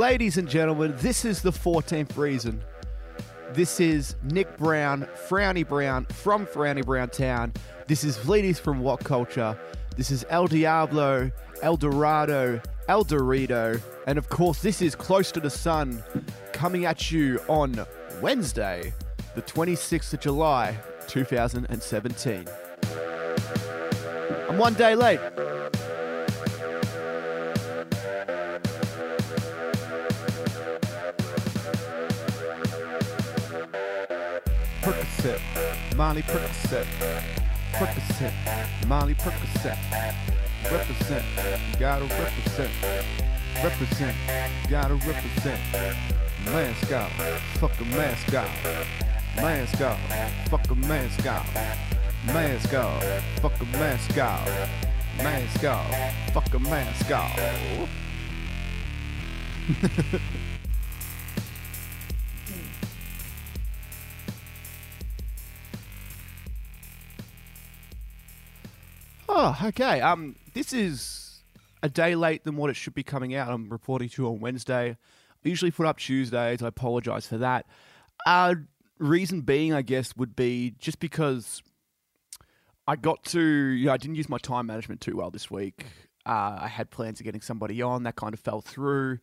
Ladies and gentlemen, this is the 14th reason. This is Nick Brown, Frowny Brown from Frowny Brown Town. This is Fleeties from What Culture. This is El Diablo, El Dorado, El Dorito. And of course, this is Close to the Sun coming at you on Wednesday, the 26th of July, 2017. I'm one day late. Molly Percocet, Percocet, Molly Percocet. Represent, gotta represent, represent, gotta represent. Mascot, fuck a mascot, mascot, fuck a mascot, mascot, fuck a mascot, mascot, fuck a mascot. okay. Um, this is a day late than what it should be coming out. I'm reporting to you on Wednesday. I usually put up Tuesdays. I apologize for that. Uh, reason being, I guess, would be just because I got to, you know, I didn't use my time management too well this week. Uh, I had plans of getting somebody on that kind of fell through.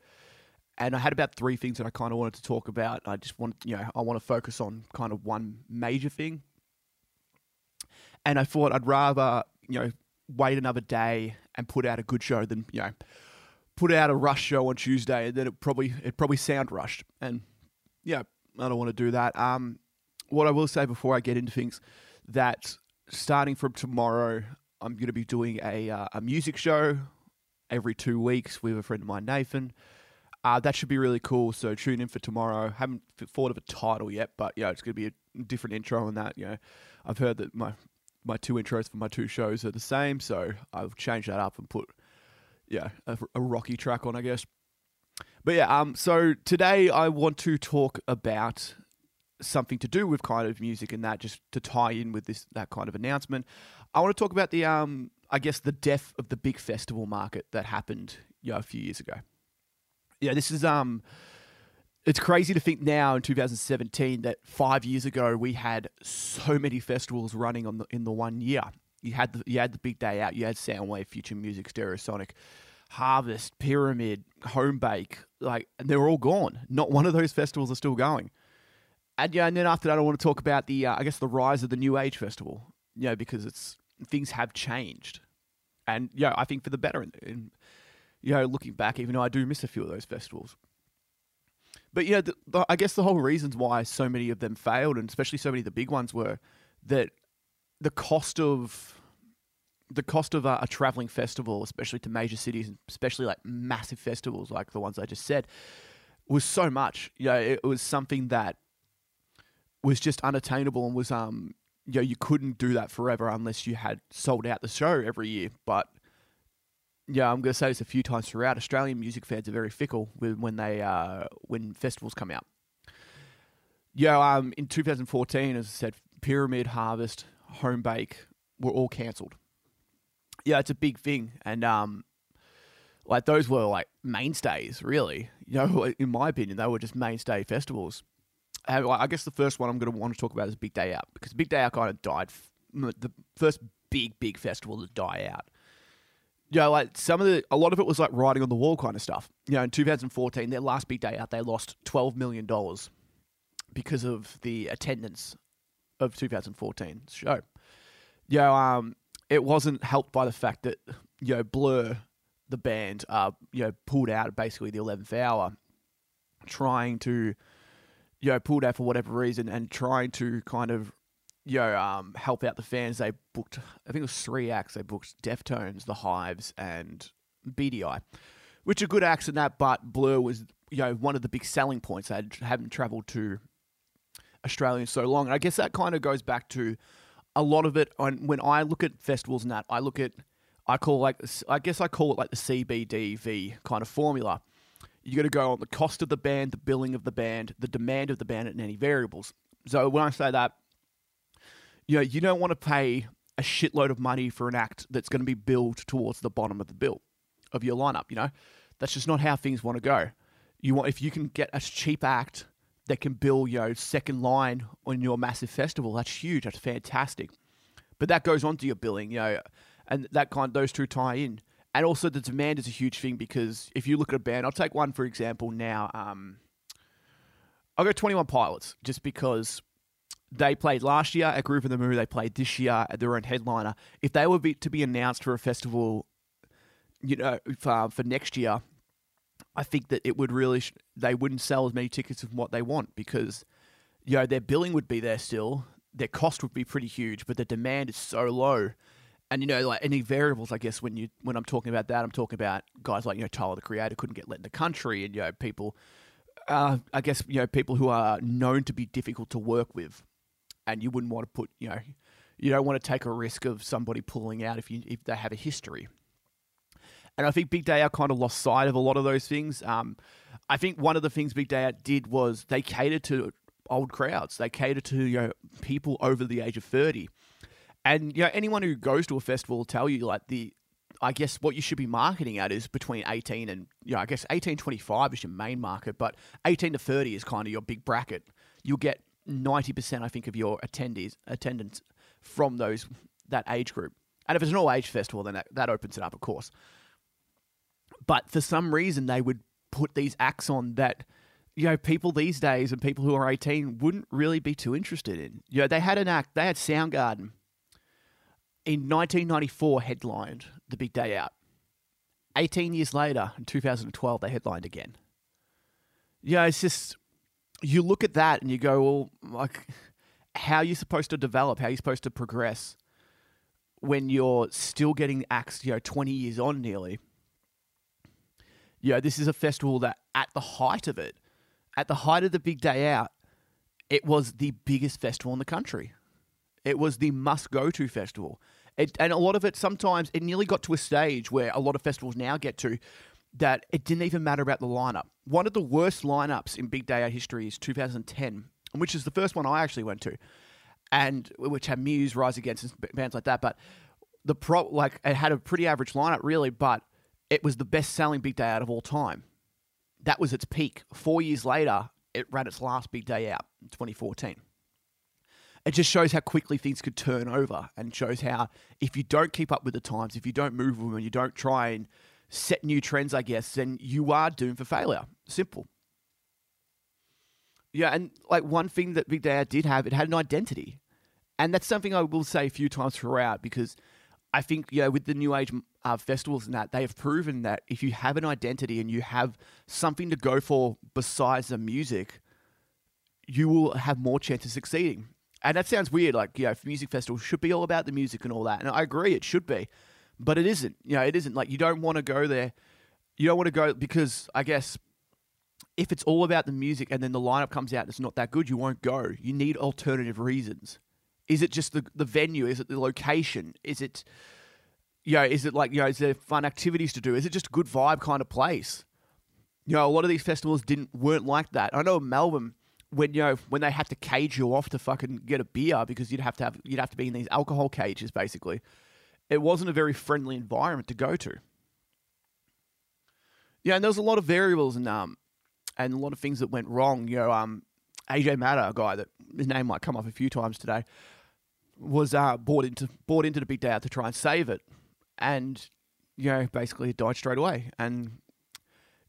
And I had about three things that I kind of wanted to talk about. I just want, you know, I want to focus on kind of one major thing. And I thought I'd rather, you know, wait another day and put out a good show than, you know, put out a rush show on Tuesday and then it probably it probably sound rushed. And yeah, I don't want to do that. Um, what I will say before I get into things that starting from tomorrow, I'm going to be doing a uh, a music show every two weeks with a friend of mine, Nathan. Uh, that should be really cool. So tune in for tomorrow. Haven't thought of a title yet, but yeah, it's going to be a different intro on that. You know, I've heard that my my two intros for my two shows are the same, so I've changed that up and put yeah a, a rocky track on, I guess. But yeah, um, so today I want to talk about something to do with kind of music and that, just to tie in with this that kind of announcement. I want to talk about the um, I guess the death of the big festival market that happened, you know, a few years ago. Yeah, this is um, it's crazy to think now in 2017 that five years ago we had so many festivals running on the in the one year. You had the you had the big day out. You had Soundwave, Future Music, Stereosonic, Harvest, Pyramid, Homebake. Like, and they were all gone. Not one of those festivals are still going. And yeah, and then after that, I want to talk about the, uh, I guess, the rise of the New Age Festival. You know, because it's things have changed, and yeah, I think for the better. In you know, looking back, even though I do miss a few of those festivals. But yeah, the, the, I guess the whole reasons why so many of them failed, and especially so many of the big ones, were that the cost of the cost of a, a traveling festival, especially to major cities, especially like massive festivals like the ones I just said, was so much. You know, it, it was something that was just unattainable and was um you know you couldn't do that forever unless you had sold out the show every year. But yeah, I'm going to say this a few times throughout. Australian music fans are very fickle when they uh, when festivals come out. Yeah, um, in 2014, as I said, Pyramid, Harvest, Homebake were all cancelled. Yeah, it's a big thing, and um, like those were like mainstays, really. You know, in my opinion, they were just mainstay festivals. And, I guess the first one I'm going to want to talk about is Big Day Out because Big Day Out kind of died. The first big, big festival to die out you know, like some of the, a lot of it was like writing on the wall kind of stuff. You know, in 2014, their last big day out, they lost $12 million because of the attendance of 2014 show. You know, um, it wasn't helped by the fact that, you know, Blur, the band, uh, you know, pulled out basically the 11th hour, trying to, you know, pulled out for whatever reason and trying to kind of you know, um, help out the fans, they booked, I think it was three acts. They booked Deftones, The Hives, and BDI, which are good acts in that, but Blur was, you know, one of the big selling points. They hadn't traveled to Australia in so long. And I guess that kind of goes back to a lot of it. On, when I look at festivals and that, I look at, I call like, I guess I call it like the CBDV kind of formula. You got to go on the cost of the band, the billing of the band, the demand of the band, and any variables. So when I say that, you know, you don't want to pay a shitload of money for an act that's going to be billed towards the bottom of the bill of your lineup. You know, that's just not how things want to go. You want if you can get a cheap act that can bill you know second line on your massive festival, that's huge. That's fantastic. But that goes on to your billing, you know, and that kind those two tie in. And also the demand is a huge thing because if you look at a band, I'll take one for example now. Um, I'll go Twenty One Pilots just because they played last year at Groovin the Moo. They played this year at their own headliner. If they were be, to be announced for a festival, you know, for, for next year, I think that it would really sh- they wouldn't sell as many tickets as what they want because you know their billing would be there still, their cost would be pretty huge, but the demand is so low. And you know, like any variables, I guess when you when I'm talking about that, I'm talking about guys like you know Tyler the Creator couldn't get let in the country, and you know people, uh, I guess you know people who are known to be difficult to work with, and you wouldn't want to put you know, you don't want to take a risk of somebody pulling out if you if they have a history. And I think Big Day Out kind of lost sight of a lot of those things. Um, I think one of the things Big Day Out did was they catered to old crowds. They catered to you know people over the age of thirty, and you know anyone who goes to a festival will tell you like the. I guess what you should be marketing at is between 18 and, you know, I guess 18 25 is your main market, but 18 to 30 is kind of your big bracket. You'll get 90%, I think, of your attendees, attendance from those, that age group. And if it's an all age festival, then that, that opens it up, of course. But for some reason, they would put these acts on that, you know, people these days and people who are 18 wouldn't really be too interested in. You know, they had an act, they had Soundgarden in 1994 headlined The Big Day Out. 18 years later, in 2012, they headlined again. Yeah, it's just, you look at that and you go, well, like, how are you supposed to develop? How are you supposed to progress when you're still getting acts, you know, 20 years on nearly? you know, this is a festival that at the height of it, at the height of the big day out, it was the biggest festival in the country. It was the must go to festival. It, and a lot of it, sometimes, it nearly got to a stage where a lot of festivals now get to that it didn't even matter about the lineup. One of the worst lineups in Big Day Out history is 2010, which is the first one I actually went to, and which had Muse, Rise Against, and bands like that. But the pro, like, it had a pretty average lineup, really, but it was the best selling big day out of all time. That was its peak. Four years later, it ran its last big day out in 2014. It just shows how quickly things could turn over and shows how if you don't keep up with the times, if you don't move them, and you don't try and set new trends, I guess, then you are doomed for failure. Simple. Yeah, and like one thing that Big Day did have, it had an identity. And that's something I will say a few times throughout because I think, yeah, with the new age uh, festivals and that, they have proven that if you have an identity and you have something to go for besides the music, you will have more chance of succeeding. And that sounds weird, like, you know, music festivals should be all about the music and all that. And I agree, it should be. But it isn't. You know, it isn't. Like, you don't want to go there. You don't want to go because I guess if it's all about the music and then the lineup comes out and it's not that good, you won't go. You need alternative reasons. Is it just the, the venue? Is it the location? Is it, you know, is it like, you know, is there fun activities to do? Is it just a good vibe kind of place? You know, a lot of these festivals didn't weren't like that. I know in Melbourne, when you know when they had to cage you off to fucking get a beer because you'd have to have you'd have to be in these alcohol cages basically. It wasn't a very friendly environment to go to. Yeah, and there was a lot of variables and um and a lot of things that went wrong. You know, um AJ Maddah, a guy that his name might come up a few times today, was uh, bought into bought into the big day out to try and save it, and you know basically died straight away. And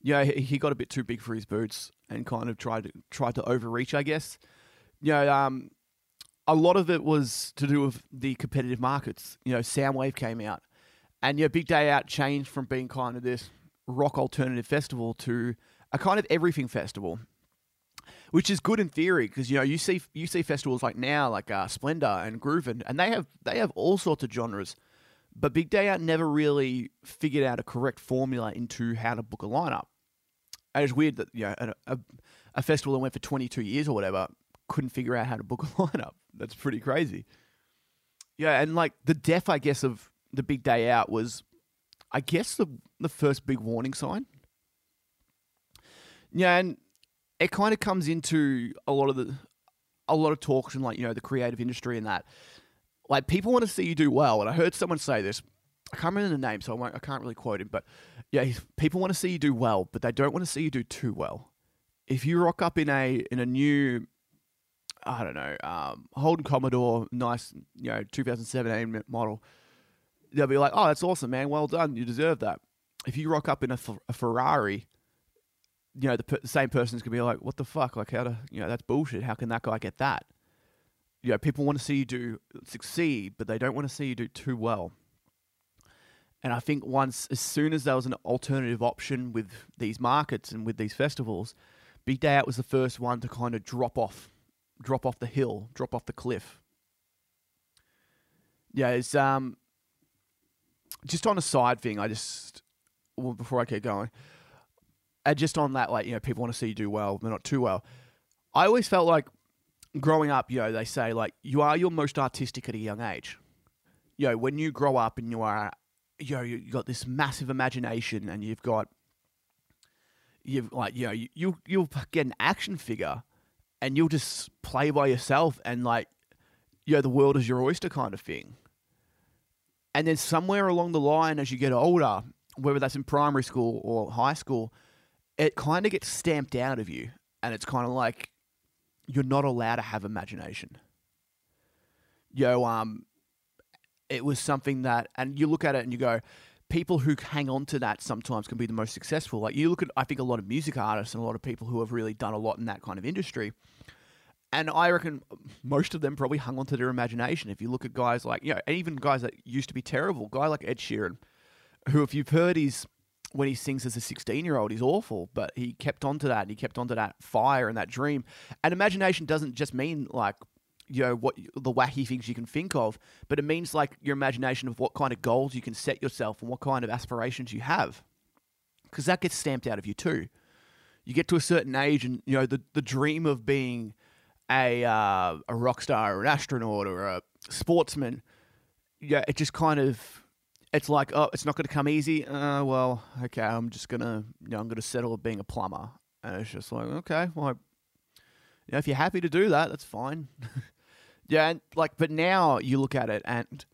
yeah, he, he got a bit too big for his boots and kind of tried to tried to overreach, I guess. You know, um, a lot of it was to do with the competitive markets. You know, Soundwave came out, and yeah, Big Day Out changed from being kind of this rock alternative festival to a kind of everything festival which is good in theory because you know you see you see festivals like now like uh, Splendour and Groovin, and they have they have all sorts of genres, but Big Day Out never really figured out a correct formula into how to book a lineup. And it's weird that you know a, a, a festival that went for 22 years or whatever couldn't figure out how to book a lineup. That's pretty crazy. Yeah, and like the death, I guess, of the Big Day Out was, I guess, the the first big warning sign. Yeah, and it kind of comes into a lot of the a lot of talks and like you know the creative industry and that like people want to see you do well and i heard someone say this I can't remember the name, so I, won't, I can't really quote him. But yeah, people want to see you do well, but they don't want to see you do too well. If you rock up in a in a new, I don't know, um, Holden Commodore, nice, you know, 2017 model, they'll be like, "Oh, that's awesome, man! Well done, you deserve that." If you rock up in a, a Ferrari, you know, the, per- the same person's gonna be like, "What the fuck? Like, how to, you know, that's bullshit. How can that guy get that?" You know, people want to see you do succeed, but they don't want to see you do too well. And I think once, as soon as there was an alternative option with these markets and with these festivals, Big Day Out was the first one to kind of drop off, drop off the hill, drop off the cliff. Yeah, it's um, just on a side thing. I just well, before I keep going, just on that, like you know, people want to see you do well, but not too well. I always felt like growing up, you know, they say like you are your most artistic at a young age. You know, when you grow up and you are you know, you got this massive imagination and you've got you've like you know you you you'll get an action figure and you'll just play by yourself and like you know the world is your oyster kind of thing and then somewhere along the line as you get older whether that's in primary school or high school it kind of gets stamped out of you and it's kind of like you're not allowed to have imagination know um it was something that, and you look at it and you go, people who hang on to that sometimes can be the most successful. Like you look at, I think a lot of music artists and a lot of people who have really done a lot in that kind of industry. And I reckon most of them probably hung on to their imagination. If you look at guys like, you know, even guys that used to be terrible, guy like Ed Sheeran, who, if you've heard his, when he sings as a 16 year old, he's awful, but he kept on to that and he kept on to that fire and that dream. And imagination doesn't just mean like you know what the wacky things you can think of, but it means like your imagination of what kind of goals you can set yourself and what kind of aspirations you have, because that gets stamped out of you too. You get to a certain age, and you know the the dream of being a uh, a rock star or an astronaut or a sportsman. Yeah, it just kind of it's like oh, it's not going to come easy. Uh, well, okay, I'm just gonna you know I'm gonna settle with being a plumber, and it's just like okay, well. You know, if you're happy to do that, that's fine. Yeah, and like, but now you look at it and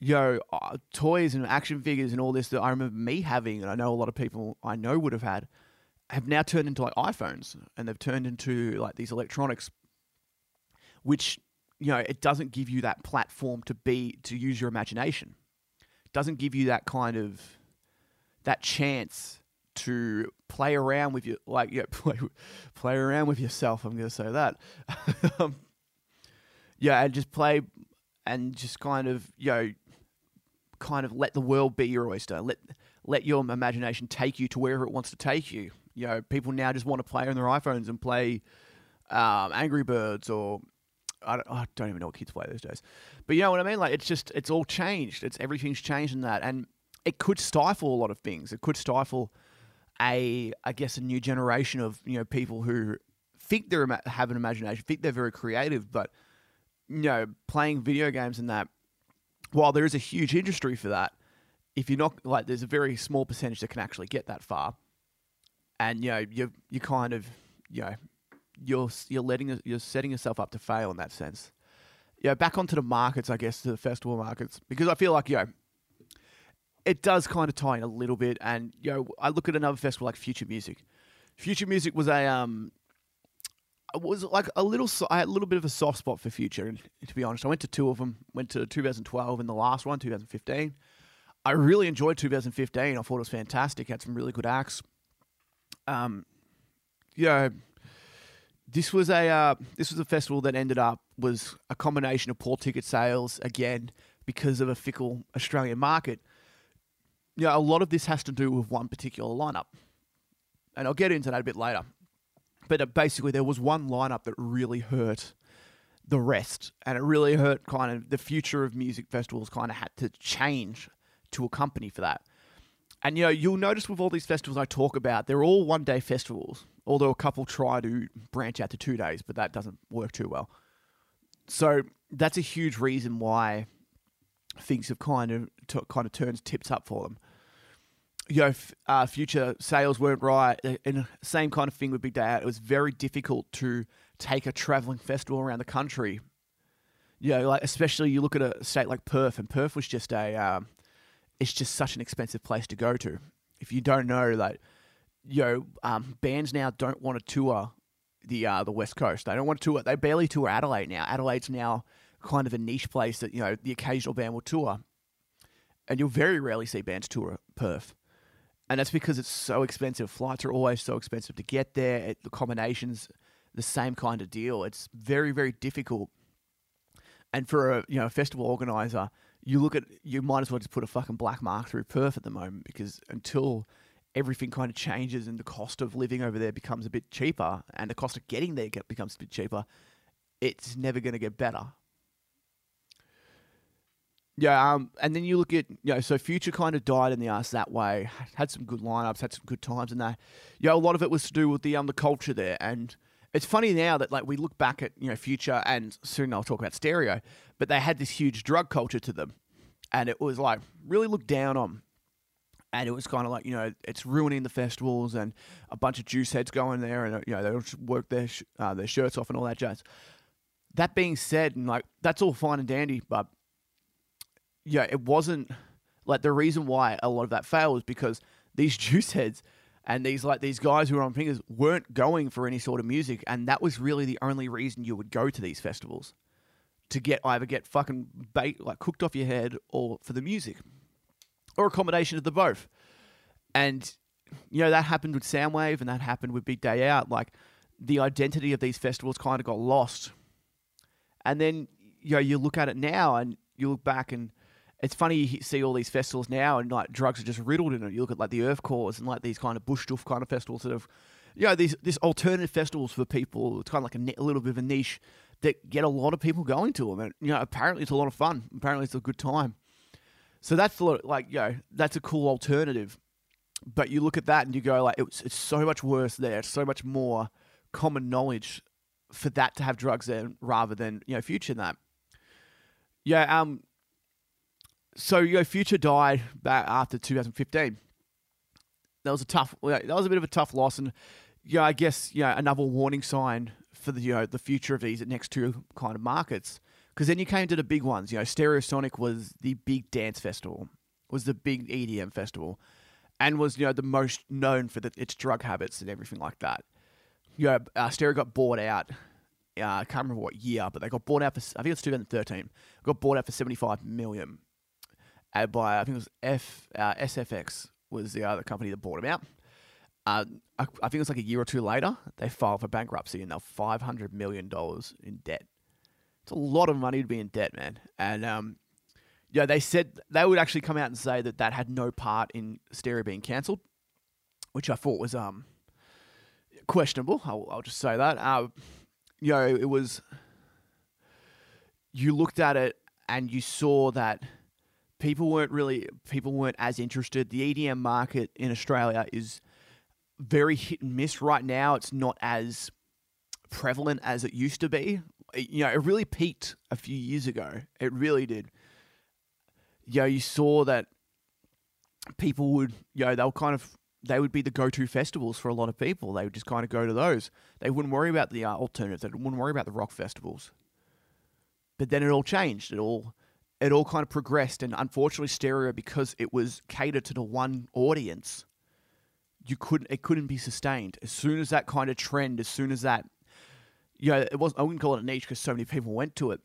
know, uh, toys and action figures and all this that I remember me having, and I know a lot of people I know would have had, have now turned into like iPhones, and they've turned into like these electronics, which you know it doesn't give you that platform to be to use your imagination. Doesn't give you that kind of that chance to play around with you, like yeah, play play around with yourself. I'm to say that. Um, yeah, and just play and just kind of you know, kind of let the world be your oyster. Let let your imagination take you to wherever it wants to take you. You know, people now just want to play on their iPhones and play um, Angry Birds or I don't, I don't, even know what kids play these days. But you know what I mean? Like it's just it's all changed. It's everything's changed in that, and it could stifle a lot of things. It could stifle a I guess a new generation of you know people who think they have an imagination, think they're very creative, but you know, playing video games and that, while there is a huge industry for that, if you're not like, there's a very small percentage that can actually get that far, and you know, you you kind of, you know, you're you're letting you're setting yourself up to fail in that sense. Yeah, back onto the markets, I guess, to the festival markets, because I feel like you know, it does kind of tie in a little bit, and you know, I look at another festival like Future Music. Future Music was a um, was like a little, I had a little bit of a soft spot for Future. And to be honest, I went to two of them. Went to 2012 and the last one, 2015. I really enjoyed 2015. I thought it was fantastic. Had some really good acts. Um, yeah, this was a uh, this was a festival that ended up was a combination of poor ticket sales again because of a fickle Australian market. Yeah, a lot of this has to do with one particular lineup, and I'll get into that a bit later but uh, basically there was one lineup that really hurt the rest, and it really hurt kind of the future of music festivals. Kind of had to change to accompany for that. And you know, you'll notice with all these festivals I talk about, they're all one day festivals. Although a couple try to branch out to two days, but that doesn't work too well. So that's a huge reason why things have kind of t- kind of turns tips up for them you know, uh, future sales weren't right. And same kind of thing with Big Day Out. It was very difficult to take a traveling festival around the country. You know, like especially you look at a state like Perth, and Perth was just a, um, it's just such an expensive place to go to. If you don't know, like, you know, um, bands now don't want to tour the uh, the West Coast. They don't want to tour. They barely tour Adelaide now. Adelaide's now kind of a niche place that you know the occasional band will tour, and you'll very rarely see bands tour Perth. And that's because it's so expensive. Flights are always so expensive to get there. It, the combinations, the same kind of deal. It's very very difficult. And for a you know festival organizer, you look at you might as well just put a fucking black mark through Perth at the moment because until everything kind of changes and the cost of living over there becomes a bit cheaper and the cost of getting there get, becomes a bit cheaper, it's never going to get better. Yeah, um, and then you look at you know, so Future kind of died in the ass that way. Had some good lineups, had some good times, and that. Know, a lot of it was to do with the um the culture there, and it's funny now that like we look back at you know Future, and soon I'll talk about Stereo, but they had this huge drug culture to them, and it was like really looked down on, and it was kind of like you know it's ruining the festivals, and a bunch of juice heads going there, and you know they'll just work their sh- uh, their shirts off and all that jazz. That being said, and like that's all fine and dandy, but yeah, it wasn't like the reason why a lot of that failed was because these juice heads and these like these guys who were on fingers weren't going for any sort of music, and that was really the only reason you would go to these festivals to get either get fucking bait like cooked off your head or for the music or a combination of the both. And you know that happened with Soundwave and that happened with Big Day Out. Like the identity of these festivals kind of got lost. And then you know you look at it now and you look back and it's funny you see all these festivals now and like drugs are just riddled in it. You look at like the Earth Cause and like these kind of bush stuff kind of festivals that have, you know, these this alternative festivals for people. It's kind of like a, a, little bit of a niche that get a lot of people going to them. And you know, apparently it's a lot of fun. Apparently it's a good time. So that's like you know, that's a cool alternative. But you look at that and you go like, it's it's so much worse there. It's so much more common knowledge for that to have drugs there rather than you know future that. Yeah, um, so you know, Future died back after 2015. That was a tough. That was a bit of a tough loss, and yeah, I guess you know another warning sign for the you know the future of these next two kind of markets. Because then you came to the big ones. You know, Stereosonic was the big dance festival, was the big EDM festival, and was you know the most known for the, its drug habits and everything like that. You know, uh, Stereo got bought out. Uh, I can't remember what year, but they got bought out for I think it's 2013. Got bought out for 75 million uh, by I think it was F uh, SFX was the other company that bought them out. Uh, I, I, think it was like a year or two later they filed for bankruptcy and they're five hundred million dollars in debt. It's a lot of money to be in debt, man. And um, yeah, they said they would actually come out and say that that had no part in Stereo being cancelled, which I thought was um questionable. I'll, I'll just say that. Uh, you know, it was. You looked at it and you saw that people weren't really people weren't as interested. The EDM market in Australia is very hit and miss right now. It's not as prevalent as it used to be. You know, it really peaked a few years ago. It really did. You know, you saw that people would, you know, they were kind of they would be the go-to festivals for a lot of people. They would just kind of go to those. They wouldn't worry about the uh, alternatives. They wouldn't worry about the rock festivals. But then it all changed. It all it all kind of progressed. And unfortunately, stereo, because it was catered to the one audience, you couldn't it couldn't be sustained. As soon as that kind of trend, as soon as that, you know, it was I wouldn't call it a niche because so many people went to it,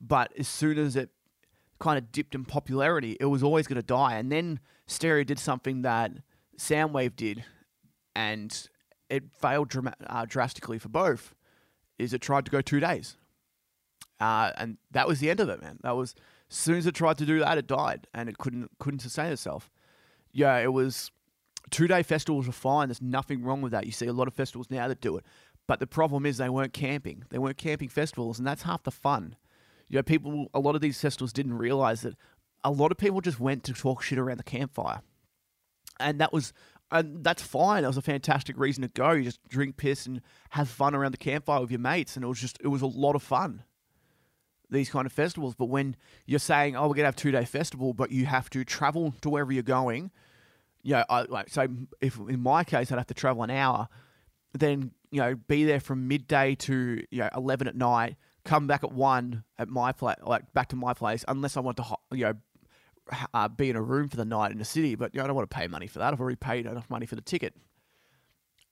but as soon as it kind of dipped in popularity, it was always going to die. And then stereo did something that Soundwave did, and it failed dram- uh, drastically for both. Is it tried to go two days, uh, and that was the end of it, man. That was as soon as it tried to do that, it died and it couldn't couldn't sustain itself. Yeah, it was two day festivals are fine. There's nothing wrong with that. You see a lot of festivals now that do it, but the problem is they weren't camping. They weren't camping festivals, and that's half the fun. You know, people. A lot of these festivals didn't realize that a lot of people just went to talk shit around the campfire, and that was and that's fine. That was a fantastic reason to go. You just drink piss and have fun around the campfire with your mates, and it was just it was a lot of fun these kind of festivals. But when you're saying, "Oh, we're gonna have two day festival," but you have to travel to wherever you're going, you know, I, like so. If in my case, I'd have to travel an hour, then you know, be there from midday to you know eleven at night, come back at one at my place, like back to my place, unless I want to you know uh, be in a room for the night in the city, but you know, I don't want to pay money for that. I've already paid enough money for the ticket.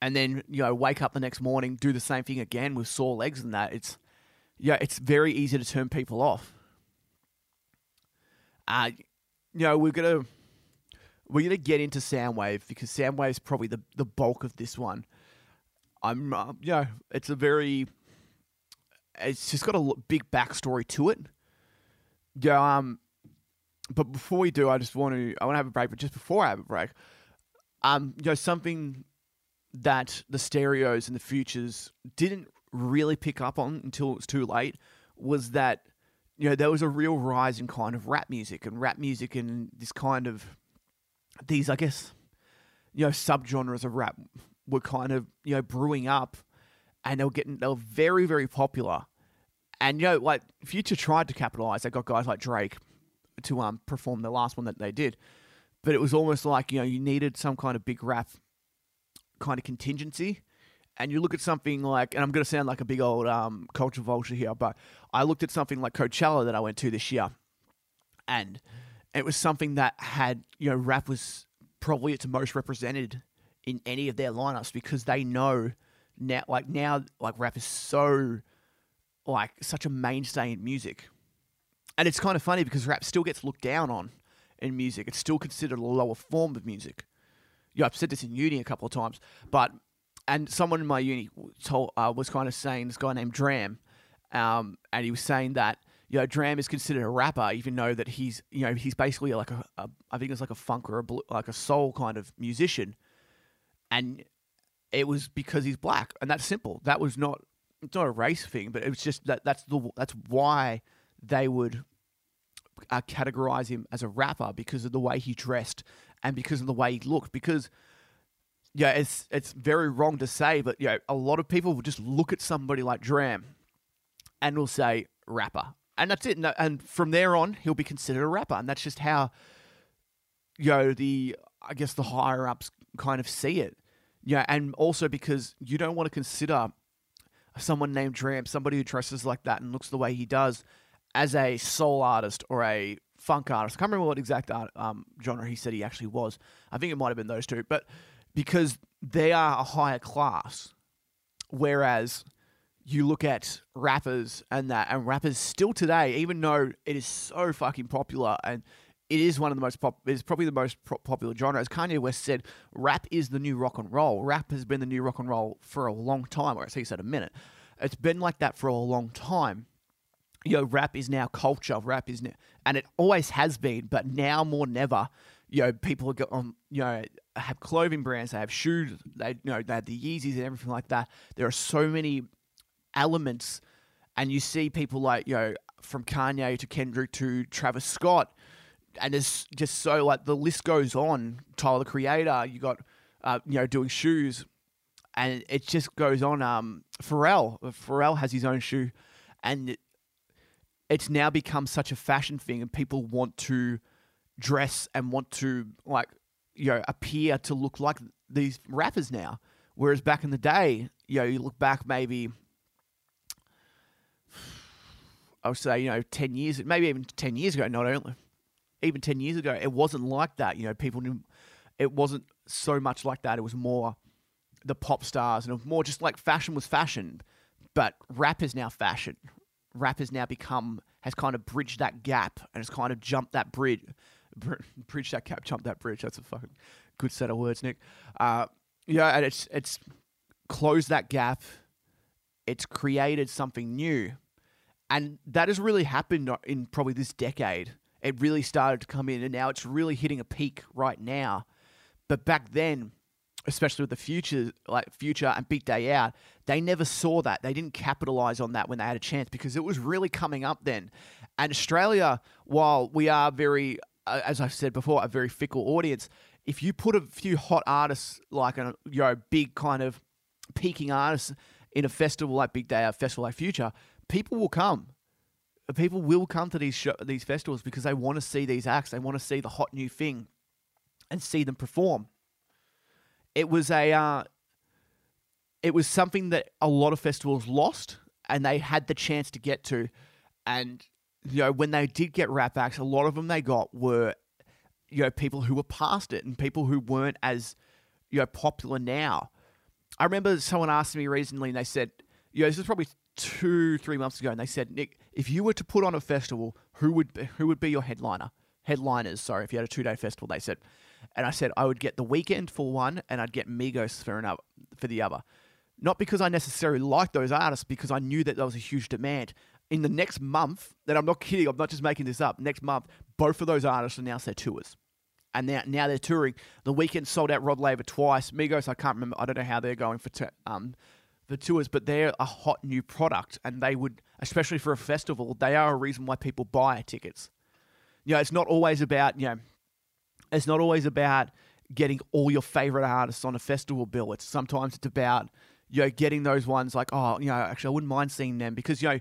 And then you know, wake up the next morning, do the same thing again with sore legs and that. It's yeah, it's very easy to turn people off. Uh, you know, we're gonna we're gonna get into Soundwave because Soundwave is probably the the bulk of this one. I'm, uh, it's a very, it's just got a big backstory to it. Yeah, um, but before we do, I just want to, I want to have a break. But just before I have a break, um, you know, something that the stereos and the futures didn't really pick up on until it was too late was that you know there was a real rise in kind of rap music and rap music and this kind of these I guess you know subgenres of rap were kind of you know brewing up and they were getting they were very very popular. And you know like Future tried to capitalize. They got guys like Drake to um perform the last one that they did. But it was almost like you know you needed some kind of big rap kind of contingency. And you look at something like, and I'm going to sound like a big old um, culture vulture here, but I looked at something like Coachella that I went to this year, and it was something that had, you know, rap was probably its most represented in any of their lineups because they know now, like now, like rap is so, like such a mainstay in music, and it's kind of funny because rap still gets looked down on in music. It's still considered a lower form of music. Yeah, I've said this in uni a couple of times, but and someone in my uni told uh, was kind of saying this guy named Dram, um, and he was saying that you know Dram is considered a rapper, even though that he's you know he's basically like a, a I think it's like a funk or a blue, like a soul kind of musician, and it was because he's black, and that's simple. That was not it's not a race thing, but it was just that that's the that's why they would uh, categorize him as a rapper because of the way he dressed and because of the way he looked because yeah, it's it's very wrong to say, but you know, a lot of people will just look at somebody like Dram and will say rapper, and that's it. And from there on, he'll be considered a rapper, and that's just how you know the I guess the higher ups kind of see it. Yeah, and also because you don't want to consider someone named Dram, somebody who dresses like that and looks the way he does, as a soul artist or a funk artist. I can't remember what exact art, um, genre he said he actually was. I think it might have been those two, but because they are a higher class. Whereas you look at rappers and that, and rappers still today, even though it is so fucking popular and it is one of the most pop, it's probably the most pro- popular genre. As Kanye West said, rap is the new rock and roll. Rap has been the new rock and roll for a long time, or at least at a minute. It's been like that for a long time. Know, rap is now culture. Of rap is now, and it always has been, but now more than ever, know, people are on, you know, have clothing brands, they have shoes, they you know they have the Yeezys and everything like that. There are so many elements, and you see people like know from Kanye to Kendrick to Travis Scott, and it's just so like the list goes on. Tyler the Creator, you got uh, you know doing shoes, and it just goes on. Um, Pharrell, Pharrell has his own shoe, and it, it's now become such a fashion thing, and people want to dress and want to like you know, appear to look like these rappers now. Whereas back in the day, you know, you look back maybe, I would say, you know, 10 years, maybe even 10 years ago, not only, even 10 years ago, it wasn't like that. You know, people it wasn't so much like that. It was more the pop stars and more just like fashion was fashion. But rap is now fashion. Rap has now become, has kind of bridged that gap and has kind of jumped that bridge bridge that gap, jump that bridge. That's a fucking good set of words, Nick. Uh, yeah, and it's it's closed that gap. It's created something new, and that has really happened in probably this decade. It really started to come in, and now it's really hitting a peak right now. But back then, especially with the future, like future and Big Day Out, they never saw that. They didn't capitalize on that when they had a chance because it was really coming up then. And Australia, while we are very uh, as I've said before, a very fickle audience. If you put a few hot artists, like a you know big kind of peaking artists, in a festival like Big Day, a festival like Future, people will come. People will come to these show, these festivals because they want to see these acts. They want to see the hot new thing, and see them perform. It was a, uh, it was something that a lot of festivals lost, and they had the chance to get to, and you know, when they did get rap acts, a lot of them they got were you know people who were past it and people who weren't as you know popular now. I remember someone asked me recently, and they said, you know, this was probably two, three months ago, and they said, Nick, if you were to put on a festival, who would be, who would be your headliner? Headliners, sorry, if you had a two day festival, they said, and I said I would get the Weeknd for one, and I'd get Migos for another for the other. Not because I necessarily liked those artists, because I knew that there was a huge demand. In the next month, that I'm not kidding, I'm not just making this up. Next month, both of those artists announced their tours and now now they're touring. The Weeknd sold out Rod Laver twice. Migos, I can't remember. I don't know how they're going for t- um the tours, but they're a hot new product, and they would, especially for a festival, they are a reason why people buy tickets. You know, it's not always about you know, it's not always about getting all your favorite artists on a festival bill. It's sometimes it's about you know getting those ones like oh you know actually I wouldn't mind seeing them because you know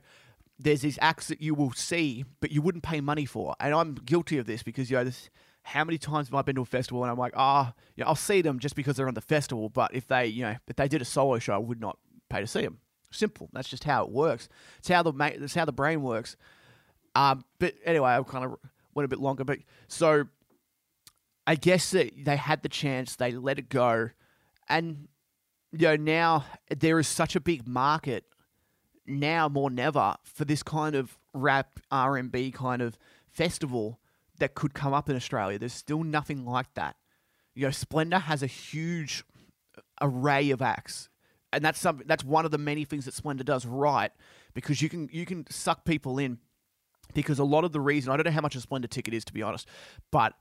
there's these acts that you will see but you wouldn't pay money for, and I'm guilty of this because you know this how many times have I been to a festival and I'm like, ah, oh, yeah, I'll see them just because they're on the festival. But if they, you know, if they did a solo show, I would not pay to see them. Simple. That's just how it works. It's how the that's how the brain works. Um, but anyway, I kind of went a bit longer. But so I guess that they had the chance, they let it go, and you know now there is such a big market now more than ever for this kind of rap R and B kind of festival that could come up in Australia. There's still nothing like that. You know, Splendour has a huge array of acts. And that's something that's one of the many things that Splendour does right because you can you can suck people in because a lot of the reason I don't know how much a Splendour ticket is to be honest, but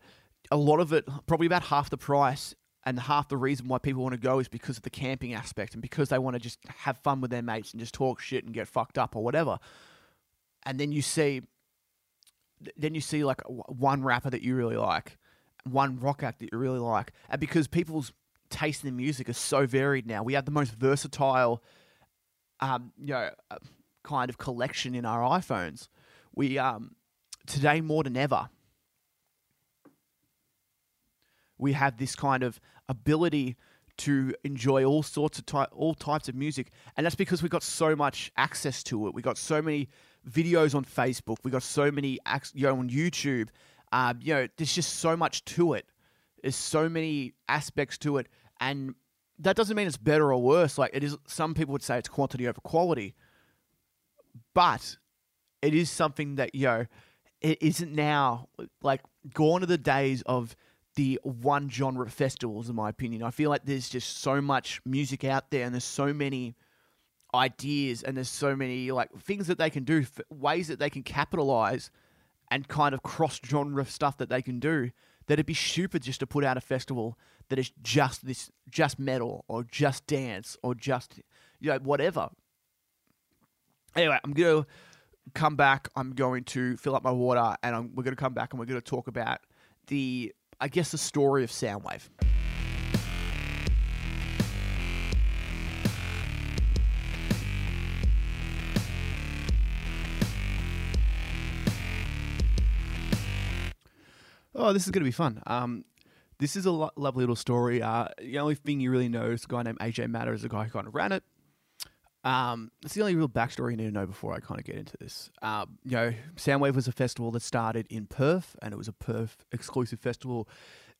a lot of it probably about half the price and half the reason why people want to go is because of the camping aspect and because they want to just have fun with their mates and just talk shit and get fucked up or whatever. And then you see then you see like one rapper that you really like, one rock act that you really like, and because people's taste in music is so varied now, we have the most versatile, um, you know, uh, kind of collection in our iPhones. We um, today more than ever, we have this kind of ability to enjoy all sorts of ty- all types of music, and that's because we've got so much access to it. We got so many videos on Facebook. We got so many, you know, on YouTube. Um, you know, there's just so much to it. There's so many aspects to it, and that doesn't mean it's better or worse. Like it is, some people would say it's quantity over quality, but it is something that you know, it isn't now like gone are the days of the one genre festivals. In my opinion, I feel like there's just so much music out there, and there's so many ideas and there's so many like things that they can do, ways that they can capitalize and kind of cross genre stuff that they can do that it'd be stupid just to put out a festival that is just this just metal or just dance or just you know whatever. Anyway i'm going to come back. I'm going to fill up my water and I'm, we're going to come back and we're going to talk about the i guess the story of soundwave Oh, this is going to be fun. Um, this is a lo- lovely little story. Uh, the only thing you really know is a guy named AJ Maddah is a guy who kind of ran it. Um, it's the only real backstory you need to know before I kind of get into this. Um, you know, Soundwave was a festival that started in Perth, and it was a Perth exclusive festival.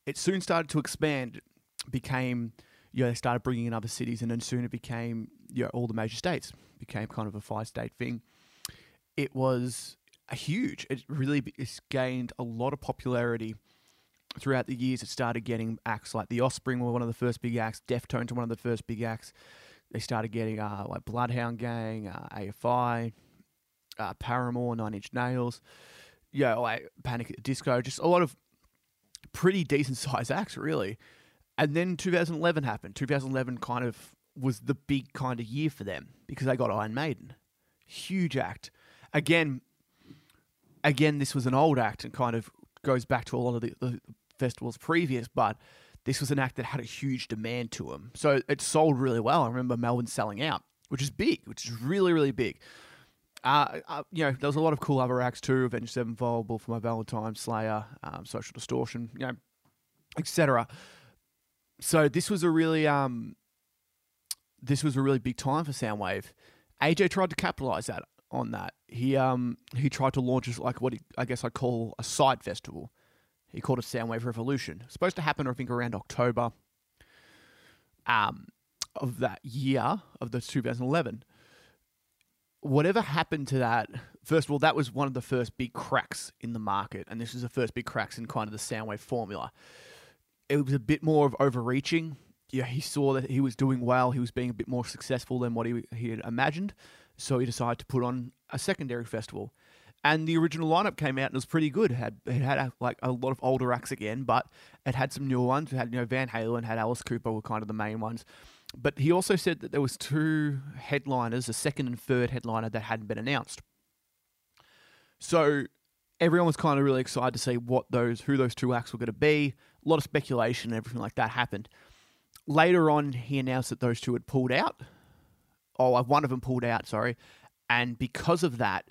It soon started to expand, became, you know, they started bringing in other cities, and then soon it became, you know, all the major states. Became kind of a five state thing. It was huge. It really it's gained a lot of popularity throughout the years. It started getting acts like The Offspring were one of the first big acts, Deftones were one of the first big acts. They started getting uh, like Bloodhound Gang, uh, AFI, uh, Paramore, Nine Inch Nails, yeah, like Panic at the Disco, just a lot of pretty decent sized acts, really. And then 2011 happened. 2011 kind of was the big kind of year for them because they got Iron Maiden. Huge act. Again, again, this was an old act and kind of goes back to a lot of the, the festivals previous, but this was an act that had a huge demand to them. So it sold really well. I remember Melbourne selling out, which is big, which is really, really big. Uh, uh, you know, there was a lot of cool other acts too. Avenged Sevenfold, for My Valentine, Slayer, um, Social Distortion, you know, etc. So this was a really, um, this was a really big time for Soundwave. AJ tried to capitalize that on that. He um he tried to launch like what he, I guess I call a side festival. He called it Soundwave Revolution. Supposed to happen, I think, around October um, of that year of the 2011. Whatever happened to that, first of all, that was one of the first big cracks in the market, and this was the first big cracks in kind of the Soundwave formula. It was a bit more of overreaching. Yeah, he saw that he was doing well. He was being a bit more successful than what he, he had imagined, so he decided to put on a secondary festival and the original lineup came out and it was pretty good. It had it had a, like a lot of older acts again, but it had some newer ones. It had you know Van Halen, had Alice Cooper were kind of the main ones. But he also said that there was two headliners, a second and third headliner that hadn't been announced. So everyone was kind of really excited to see what those who those two acts were going to be. A lot of speculation and everything like that happened. Later on, he announced that those two had pulled out. Oh, one of them pulled out, sorry. And because of that,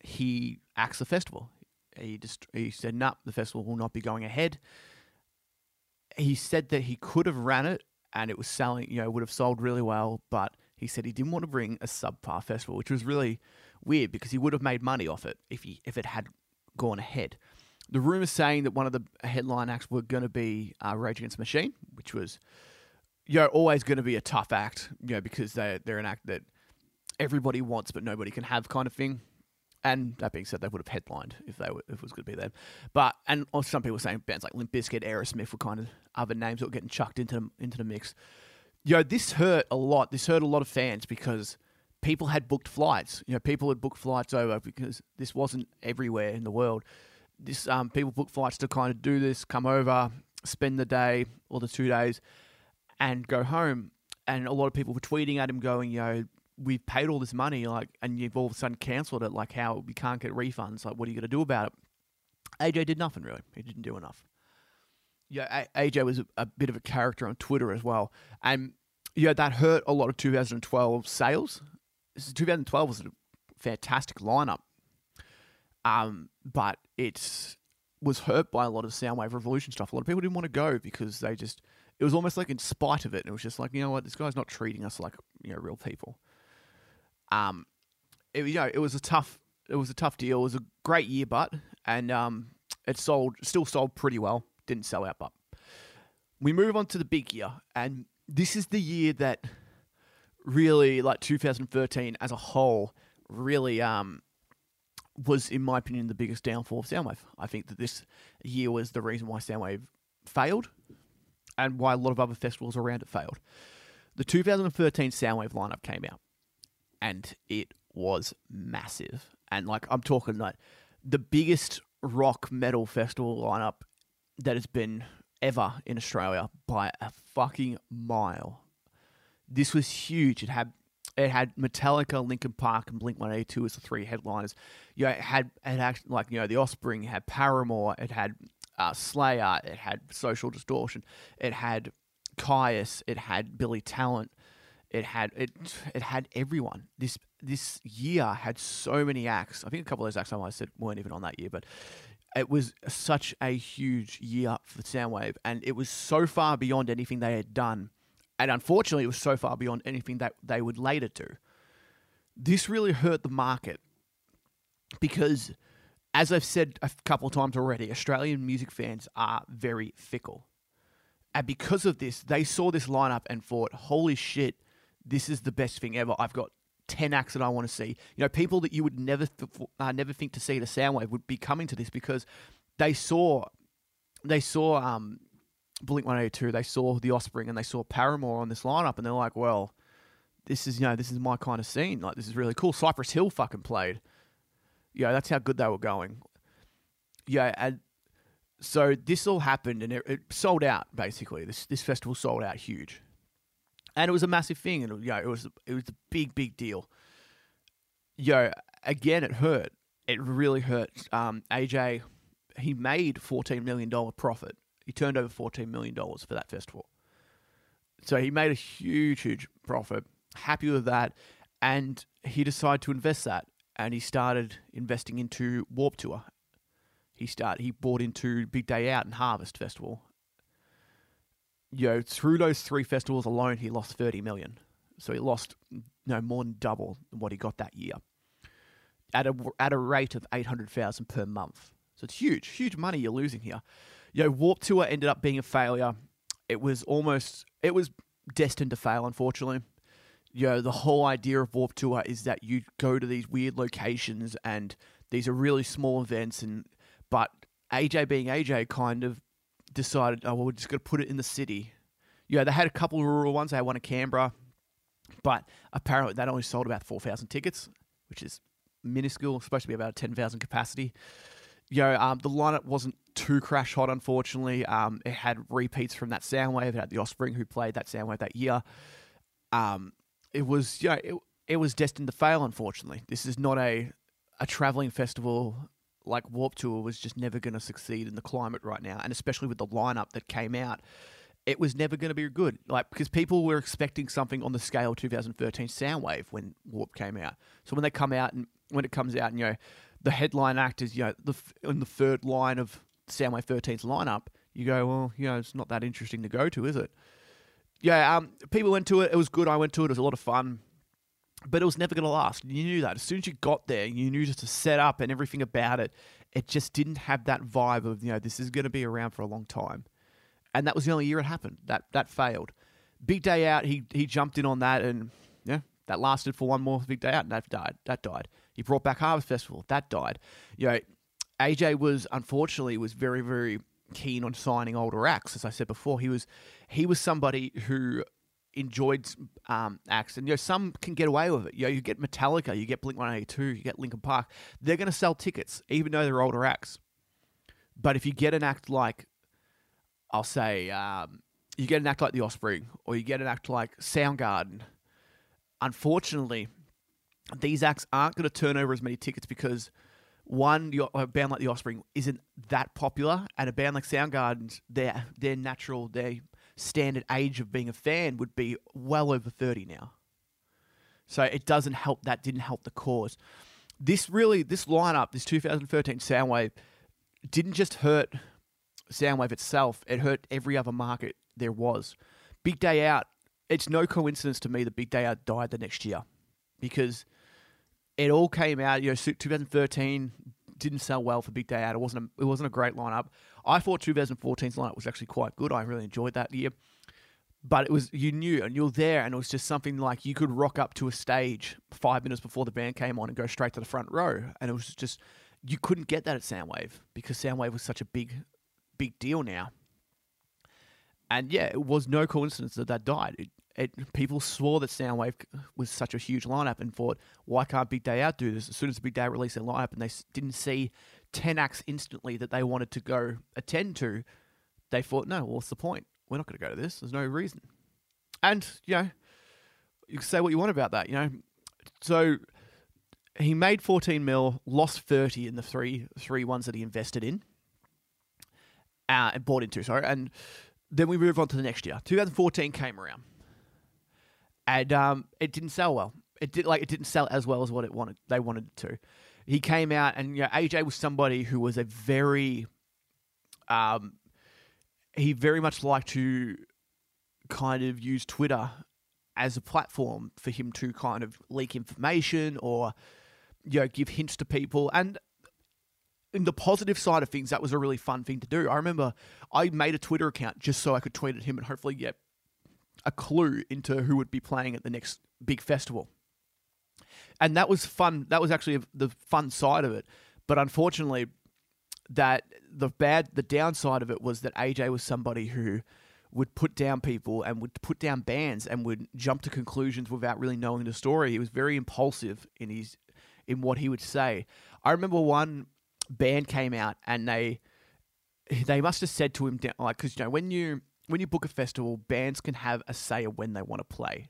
he axed the festival. He just he said, "No, nah, the festival will not be going ahead." He said that he could have ran it and it was selling, you know, would have sold really well, but he said he didn't want to bring a subpar festival, which was really weird because he would have made money off it if he if it had gone ahead. The rumor saying that one of the headline acts were going to be uh, Rage Against the Machine, which was, you know, always going to be a tough act, you know, because they they're an act that everybody wants but nobody can have kind of thing. And that being said, they would have headlined if they were, if it was going to be them. But and some people were saying bands like Limp Bizkit, Aerosmith were kind of other names that were getting chucked into into the mix. Yo, this hurt a lot. This hurt a lot of fans because people had booked flights. You know, people had booked flights over because this wasn't everywhere in the world. This um, people booked flights to kind of do this, come over, spend the day or the two days, and go home. And a lot of people were tweeting at him, going, "Yo, we've paid all this money, like, and you've all of a sudden cancelled it. Like, how we can't get refunds? Like, what are you going to do about it? AJ did nothing really. He didn't do enough. Yeah, AJ was a, a bit of a character on Twitter as well, and yeah, that hurt a lot of 2012 sales. 2012 was a fantastic lineup, um, but it was hurt by a lot of Soundwave Revolution stuff. A lot of people didn't want to go because they just it was almost like in spite of it. It was just like you know what, this guy's not treating us like you know real people. Um, it, you know, it was a tough, it was a tough deal. It was a great year, but and um, it sold, still sold pretty well. Didn't sell out, but we move on to the big year, and this is the year that really, like 2013 as a whole, really um was, in my opinion, the biggest downfall of Soundwave. I think that this year was the reason why Soundwave failed and why a lot of other festivals around it failed. The 2013 Soundwave lineup came out and it was massive. And like I'm talking like the biggest rock metal festival lineup that has been ever in Australia by a fucking mile. This was huge. It had it had Metallica, Linkin Park, and Blink One Eighty Two as the three headliners. You know, it had it had like you know the Offspring, it had Paramore, it had uh, Slayer, it had Social Distortion, it had Kyuss, it had Billy Talent, it had it it had everyone. This this year had so many acts. I think a couple of those acts I might said weren't even on that year, but it was such a huge year for Soundwave, and it was so far beyond anything they had done, and unfortunately, it was so far beyond anything that they would later do. This really hurt the market because, as I've said a couple of times already, Australian music fans are very fickle. And because of this, they saw this lineup and thought, holy shit, this is the best thing ever. I've got 10 acts that I want to see. You know, people that you would never th- uh, never think to see at a Soundwave would be coming to this because they saw they saw um, Blink 182, they saw The Offspring, and they saw Paramore on this lineup, and they're like, well, this is you know this is my kind of scene. Like this is really cool. Cypress Hill fucking played. Yeah, that's how good they were going. Yeah, and so this all happened, and it, it sold out basically. This this festival sold out huge and it was a massive thing, and know, it was it was a big big deal. Yo, again, it hurt. It really hurt. Um, AJ, he made fourteen million dollar profit. He turned over fourteen million dollars for that festival. So he made a huge, huge profit. Happy with that, and he decided to invest that, and he started investing into Warped Tour. He started. He bought into Big Day Out and Harvest Festival, you know, through those three festivals alone, he lost 30 million. So he lost you know, more than double what he got that year at a, at a rate of 800,000 per month. So it's huge, huge money you're losing here. you know, Warped Tour ended up being a failure. It was almost, it was destined to fail, unfortunately. You know, the whole idea of Warped Tour is that you go to these weird locations and these are really small events, and but AJ being AJ kind of decided, oh, well, we're just to put it in the city. Yeah, they had a couple of rural ones. They had one in Canberra, but apparently that only sold about 4,000 tickets, which is minuscule, supposed to be about 10,000 capacity. You know, um, the lineup wasn't too crash hot, unfortunately. Um, it had repeats from that Soundwave. It had the Offspring who played that Soundwave that year. Um, it was, know, it, it was destined to fail, unfortunately. This is not a, a traveling festival like Warped Tour was just never going to succeed in the climate right now, and especially with the lineup that came out, it was never going to be good. Like because people were expecting something on the scale of 2013 Soundwave when Warp came out. So when they come out and when it comes out, and you know, the headline act is you know the in the third line of Soundwave 13's lineup, you go, well, you know, it's not that interesting to go to, is it? Yeah, um, people went to it. It was good. I went to it. It was a lot of fun but it was never going to last. You knew that. As soon as you got there, you knew just the setup and everything about it. It just didn't have that vibe of, you know, this is going to be around for a long time. And that was the only year it happened. That that failed. Big Day Out, he he jumped in on that and yeah, that lasted for one more big day out and that died. That died. He brought back Harvest Festival. That died. You know, AJ was unfortunately was very, very keen on signing older acts. As I said before, he was he was somebody who enjoyed um, acts, and you know some can get away with it. You know, you get Metallica, you get Blink One Eighty Two, you get Linkin Park. They're going to sell tickets, even though they're older acts. But if you get an act like, I'll say, um, you get an act like The Offspring, or you get an act like Soundgarden, unfortunately, these acts aren't going to turn over as many tickets because one, a band like The Offspring isn't that popular, and a band like Soundgarden, their their natural, their standard age of being a fan would be well over 30 now. So it doesn't help. That didn't help the cause. This really, this lineup, this 2013 Soundwave, didn't just hurt Soundwave itself. It hurt every other market there was. Big Day Out. It's no coincidence to me that Big Day Out died the next year, because it all came out. You know, 2013 didn't sell well for Big Day Out. It wasn't. A, it wasn't a great lineup. I thought 2014's lineup was actually quite good. I really enjoyed that year. But it was you knew and you were there, and it was just something like you could rock up to a stage five minutes before the band came on and go straight to the front row, and it was just you couldn't get that at Soundwave because Soundwave was such a big, big deal now. And yeah, it was no coincidence that that died. It, it, people swore that Soundwave was such a huge lineup and thought, why can't Big Day Out do this? As soon as Big Day released their lineup and they didn't see 10 acts instantly that they wanted to go attend to, they thought, no, well, what's the point? We're not going to go to this. There's no reason. And, you know, you can say what you want about that, you know. So he made 14 mil, lost 30 in the three three ones that he invested in uh, and bought into, sorry. And then we move on to the next year. 2014 came around. And um, it didn't sell well. It did like it didn't sell as well as what it wanted they wanted it to. He came out and you know, AJ was somebody who was a very um he very much liked to kind of use Twitter as a platform for him to kind of leak information or you know give hints to people. And in the positive side of things that was a really fun thing to do. I remember i made a twitter account just so i could tweet at him and hopefully get a clue into who would be playing at the next big festival and that was fun. That was actually the fun side of it. But unfortunately, that the bad, the downside of it was that AJ was somebody who would put down people and would put down bands and would jump to conclusions without really knowing the story. He was very impulsive in his in what he would say. I remember one band came out and they they must have said to him like because you know when you when you book a festival, bands can have a say of when they want to play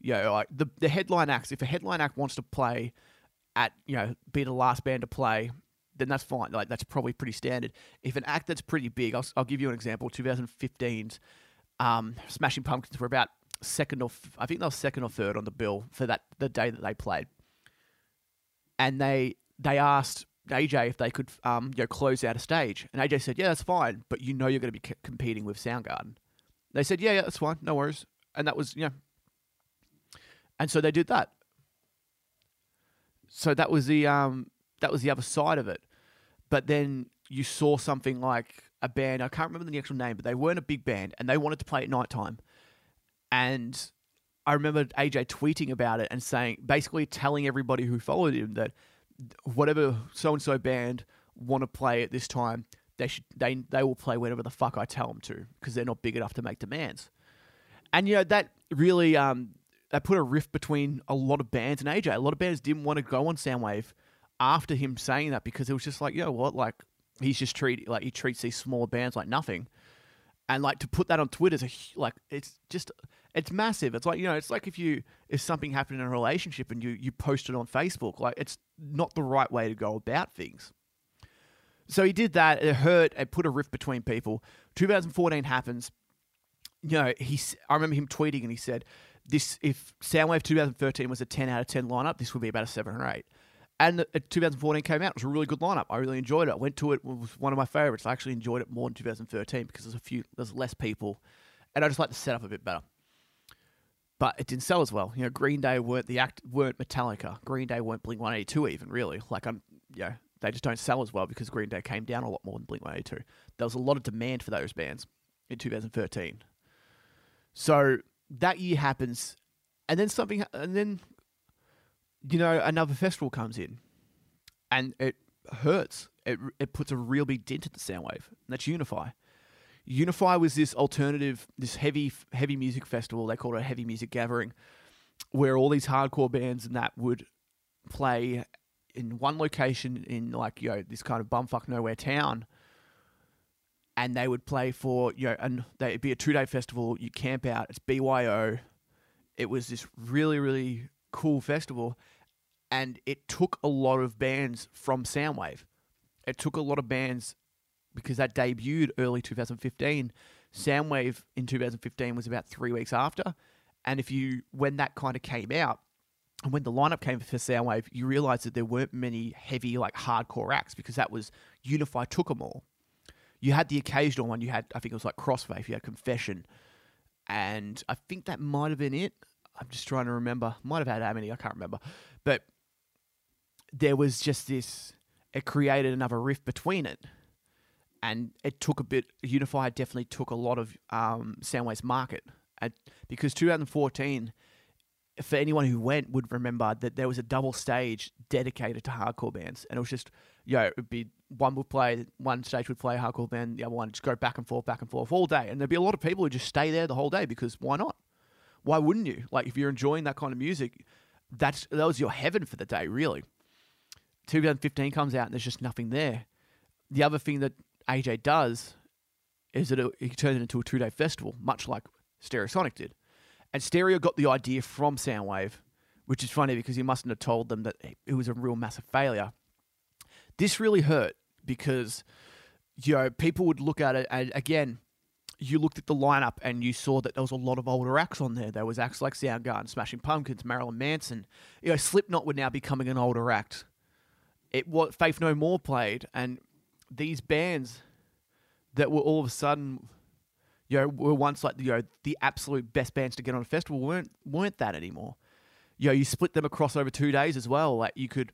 you know, like the the headline acts. If a headline act wants to play at you know be the last band to play, then that's fine. Like that's probably pretty standard. If an act that's pretty big, I'll, I'll give you an example. 2015's um, Smashing Pumpkins were about second or f- I think they were second or third on the bill for that the day that they played, and they they asked AJ if they could um, you know close out a stage, and AJ said, "Yeah, that's fine, but you know you're going to be c- competing with Soundgarden." They said, "Yeah, yeah, that's fine, no worries," and that was you know and so they did that. So that was the um, that was the other side of it. But then you saw something like a band. I can't remember the actual name, but they weren't a big band, and they wanted to play at night time. And I remember AJ tweeting about it and saying, basically telling everybody who followed him that whatever so and so band want to play at this time, they should they they will play whatever the fuck I tell them to because they're not big enough to make demands. And you know that really um that put a rift between a lot of bands and AJ. A lot of bands didn't want to go on Soundwave after him saying that because it was just like, yo, what? Like he's just treat like he treats these smaller bands like nothing, and like to put that on Twitter is a like it's just it's massive. It's like you know, it's like if you if something happened in a relationship and you you post it on Facebook, like it's not the right way to go about things. So he did that. It hurt. It put a rift between people. 2014 happens. You know, he. I remember him tweeting and he said, "This if Soundwave 2013 was a 10 out of 10 lineup, this would be about a seven or eight. And uh, 2014 came out. It was a really good lineup. I really enjoyed it. I went to it. It was one of my favorites. I actually enjoyed it more in 2013 because there's a few, there's less people, and I just like the setup a bit better. But it didn't sell as well. You know, Green Day weren't the act, weren't Metallica. Green Day weren't Blink 182 even really. Like I'm, yeah, they just don't sell as well because Green Day came down a lot more than Blink 182. There was a lot of demand for those bands in 2013. So that year happens, and then something, and then you know another festival comes in, and it hurts. It it puts a real big dent in the Soundwave, and that's Unify. Unify was this alternative, this heavy heavy music festival. They called it a heavy music gathering, where all these hardcore bands and that would play in one location in like you know this kind of bumfuck nowhere town, and they would play for you know and they'd be a two day festival. You camp out. It's BYO. It was this really really cool festival, and it took a lot of bands from Soundwave. It took a lot of bands because that debuted early 2015. Soundwave in 2015 was about three weeks after, and if you when that kind of came out, and when the lineup came for Soundwave, you realized that there weren't many heavy, like hardcore acts because that was Unify took them all. You had the occasional one. You had, I think it was like Crossfaith. You had Confession, and I think that might have been it. I'm just trying to remember. Might have had how many? I can't remember. But there was just this. It created another rift between it, and it took a bit. Unify definitely took a lot of um, Soundwave's market, and because 2014 for anyone who went would remember that there was a double stage dedicated to hardcore bands, and it was just you know it would be one would play one stage would play a hardcore band, the other one just go back and forth, back and forth all day, and there'd be a lot of people who just stay there the whole day because why not? Why wouldn't you? Like if you're enjoying that kind of music, that's that was your heaven for the day, really. 2015 comes out and there's just nothing there. The other thing that AJ does is that it, he turns it into a two day festival, much like Stereosonic did. And Stereo got the idea from Soundwave, which is funny because he mustn't have told them that it was a real massive failure. This really hurt because you know people would look at it and again you looked at the lineup and you saw that there was a lot of older acts on there. There was acts like Soundgarden, Smashing Pumpkins, Marilyn Manson. You know, Slipknot were now be becoming an older act. It what Faith No More played, and these bands that were all of a sudden you know, were once like you know the absolute best bands to get on a festival weren't weren't that anymore. You know, you split them across over two days as well. Like you could,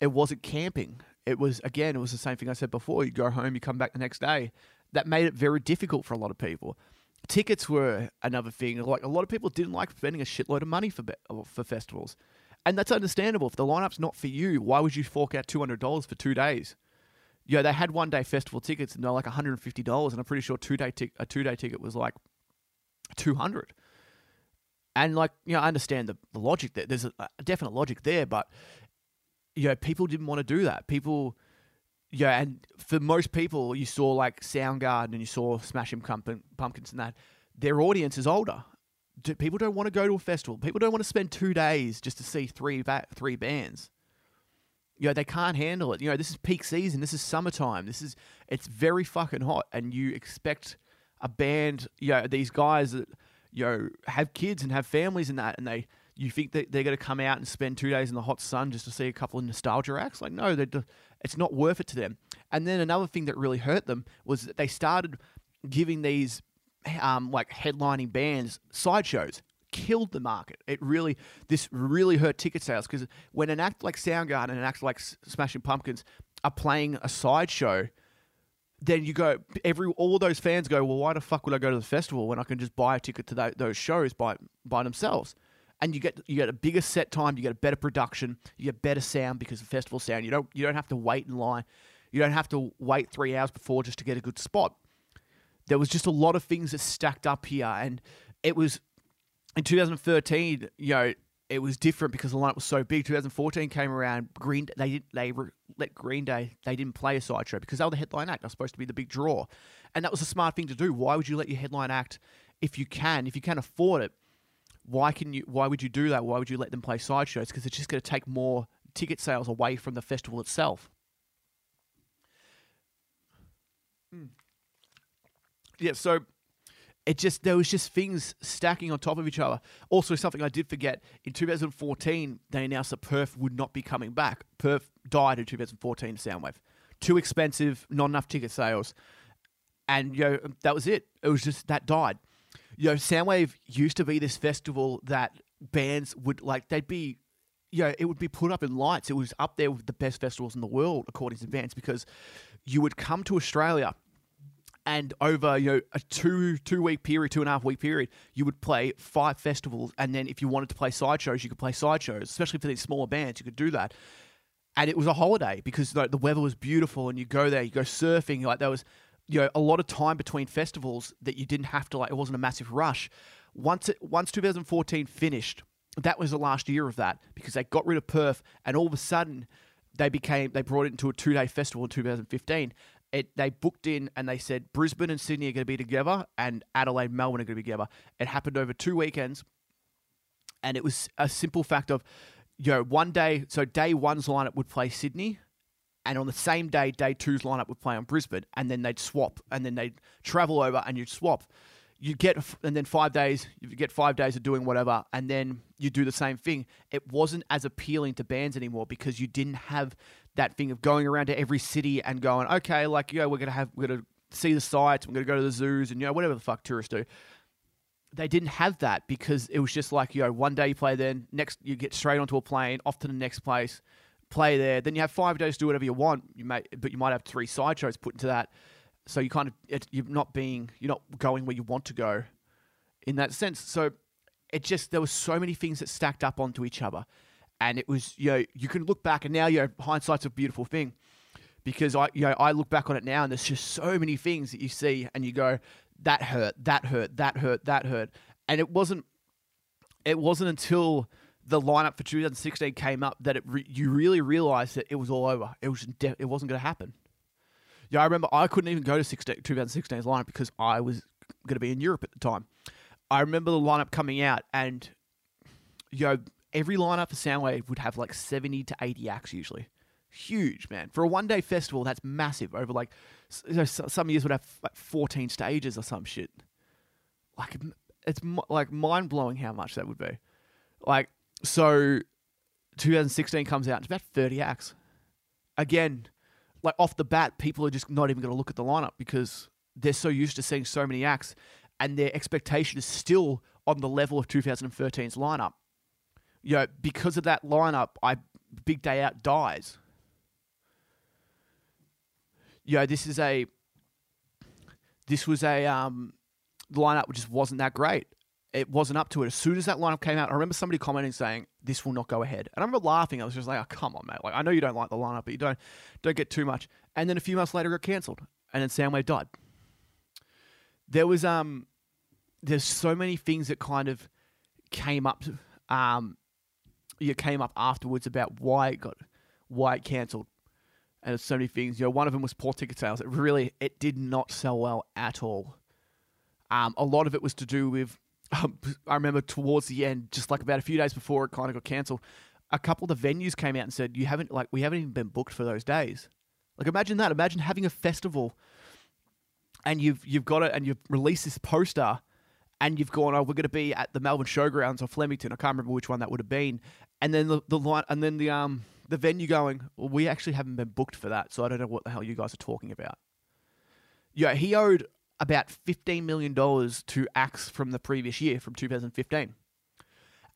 it wasn't camping. It was again, it was the same thing I said before. You go home, you come back the next day. That made it very difficult for a lot of people. Tickets were another thing. Like a lot of people didn't like spending a shitload of money for uh, for festivals, and that's understandable. If the lineup's not for you, why would you fork out two hundred dollars for two days? Yeah, they had one day festival tickets and they're like $150 and I'm pretty sure two day tic- a two day ticket was like 200 and like you know I understand the, the logic there. There's a, a definite logic there but you know people didn't want to do that. People yeah and for most people you saw like Soundgarden and you saw Smashing Pumpkins and that their audience is older. People don't want to go to a festival. People don't want to spend two days just to see three ba- three bands you know, they can't handle it. You know, this is peak season. This is summertime. This is it's very fucking hot, and you expect a band, you know, these guys that you know have kids and have families and that, and they you think that they're going to come out and spend two days in the hot sun just to see a couple of nostalgia acts? Like, no, it's not worth it to them. And then another thing that really hurt them was that they started giving these um, like headlining bands sideshows killed the market. It really, this really hurt ticket sales because when an act like Soundgarden and an act like Smashing Pumpkins are playing a sideshow, then you go every all those fans go, well, why the fuck would I go to the festival when I can just buy a ticket to that, those shows by by themselves? And you get you get a bigger set time, you get a better production, you get better sound because of festival sound. You don't you don't have to wait in line, you don't have to wait three hours before just to get a good spot. There was just a lot of things that stacked up here, and it was in 2013. You know, it was different because the lineup was so big. 2014 came around. Green they did they re, let Green Day they didn't play a sideshow because they were the headline act. They're supposed to be the big draw, and that was a smart thing to do. Why would you let your headline act if you can if you can afford it? Why can you? Why would you do that? Why would you let them play sideshows? Because it's just going to take more ticket sales away from the festival itself. Mm. Yeah, so it just there was just things stacking on top of each other. Also, something I did forget in 2014, they announced that Perth would not be coming back. Perth died in 2014. Soundwave, too expensive, not enough ticket sales, and you know that was it. It was just that died. You know, Soundwave used to be this festival that bands would like. They'd be, you know, it would be put up in lights. It was up there with the best festivals in the world according to bands because you would come to Australia and over you know a two two week period, two and a half week period, you would play five festivals, and then if you wanted to play sideshows, you could play sideshows. Especially for these smaller bands, you could do that. And it was a holiday because like, the weather was beautiful, and you go there, you go surfing. Like there was, you know, a lot of time between festivals that you didn't have to like. It wasn't a massive rush. Once it, once 2014 finished, that was the last year of that because they got rid of Perth, and all of a sudden they became they brought it into a two day festival in 2015 it they booked in and they said Brisbane and Sydney are going to be together and Adelaide Melbourne are going to be together. It happened over two weekends, and it was a simple fact of, you know, one day. So day one's lineup would play Sydney, and on the same day, day two's lineup would play on Brisbane, and then they'd swap, and then they'd travel over and you'd swap. You get and then five days, you get five days of doing whatever, and then you do the same thing. It wasn't as appealing to bands anymore because you didn't have that thing of going around to every city and going, okay, like, you know, we're going to have, we're going to see the sights, we're going to go to the zoos and, you know, whatever the fuck tourists do. They didn't have that because it was just like, you know, one day you play there, next you get straight onto a plane, off to the next place, play there. Then you have five days to do whatever you want. You may, but you might have three sideshows put into that. So you kind of, it, you're not being, you're not going where you want to go in that sense. So it just, there was so many things that stacked up onto each other and it was you know you can look back and now you know hindsight's a beautiful thing. Because I you know I look back on it now and there's just so many things that you see and you go that hurt that hurt that hurt that hurt. And it wasn't it wasn't until the lineup for 2016 came up that it re- you really realized that it was all over. It was de- it wasn't going to happen. Yeah I remember I couldn't even go to 16, 2016's lineup because I was going to be in Europe at the time. I remember the lineup coming out and you know every lineup for Soundwave would have like 70 to 80 acts usually. Huge, man. For a one day festival, that's massive. Over like, you know, some years would have like 14 stages or some shit. Like, it's like mind blowing how much that would be. Like, so 2016 comes out, it's about 30 acts. Again, like off the bat, people are just not even going to look at the lineup because they're so used to seeing so many acts and their expectation is still on the level of 2013's lineup you know, because of that lineup, I Big Day Out dies. You know, this is a this was a um, lineup which just wasn't that great. It wasn't up to it. As soon as that lineup came out, I remember somebody commenting saying this will not go ahead, and I remember laughing. I was just like, "Oh, come on, mate! Like, I know you don't like the lineup, but you don't don't get too much." And then a few months later, it got cancelled, and then Soundwave died. There was um, there's so many things that kind of came up um you came up afterwards about why it got why it cancelled, and there's so many things. You know, one of them was poor ticket sales. It really it did not sell well at all. Um, a lot of it was to do with. Um, I remember towards the end, just like about a few days before it kind of got cancelled, a couple of the venues came out and said, "You haven't like we haven't even been booked for those days." Like imagine that. Imagine having a festival, and you've you've got it, and you've released this poster, and you've gone, "Oh, we're going to be at the Melbourne Showgrounds or Flemington." I can't remember which one that would have been, and then the the line, and then the um the venue going, well, we actually haven't been booked for that, so I don't know what the hell you guys are talking about. Yeah, he owed about fifteen million dollars to acts from the previous year, from 2015,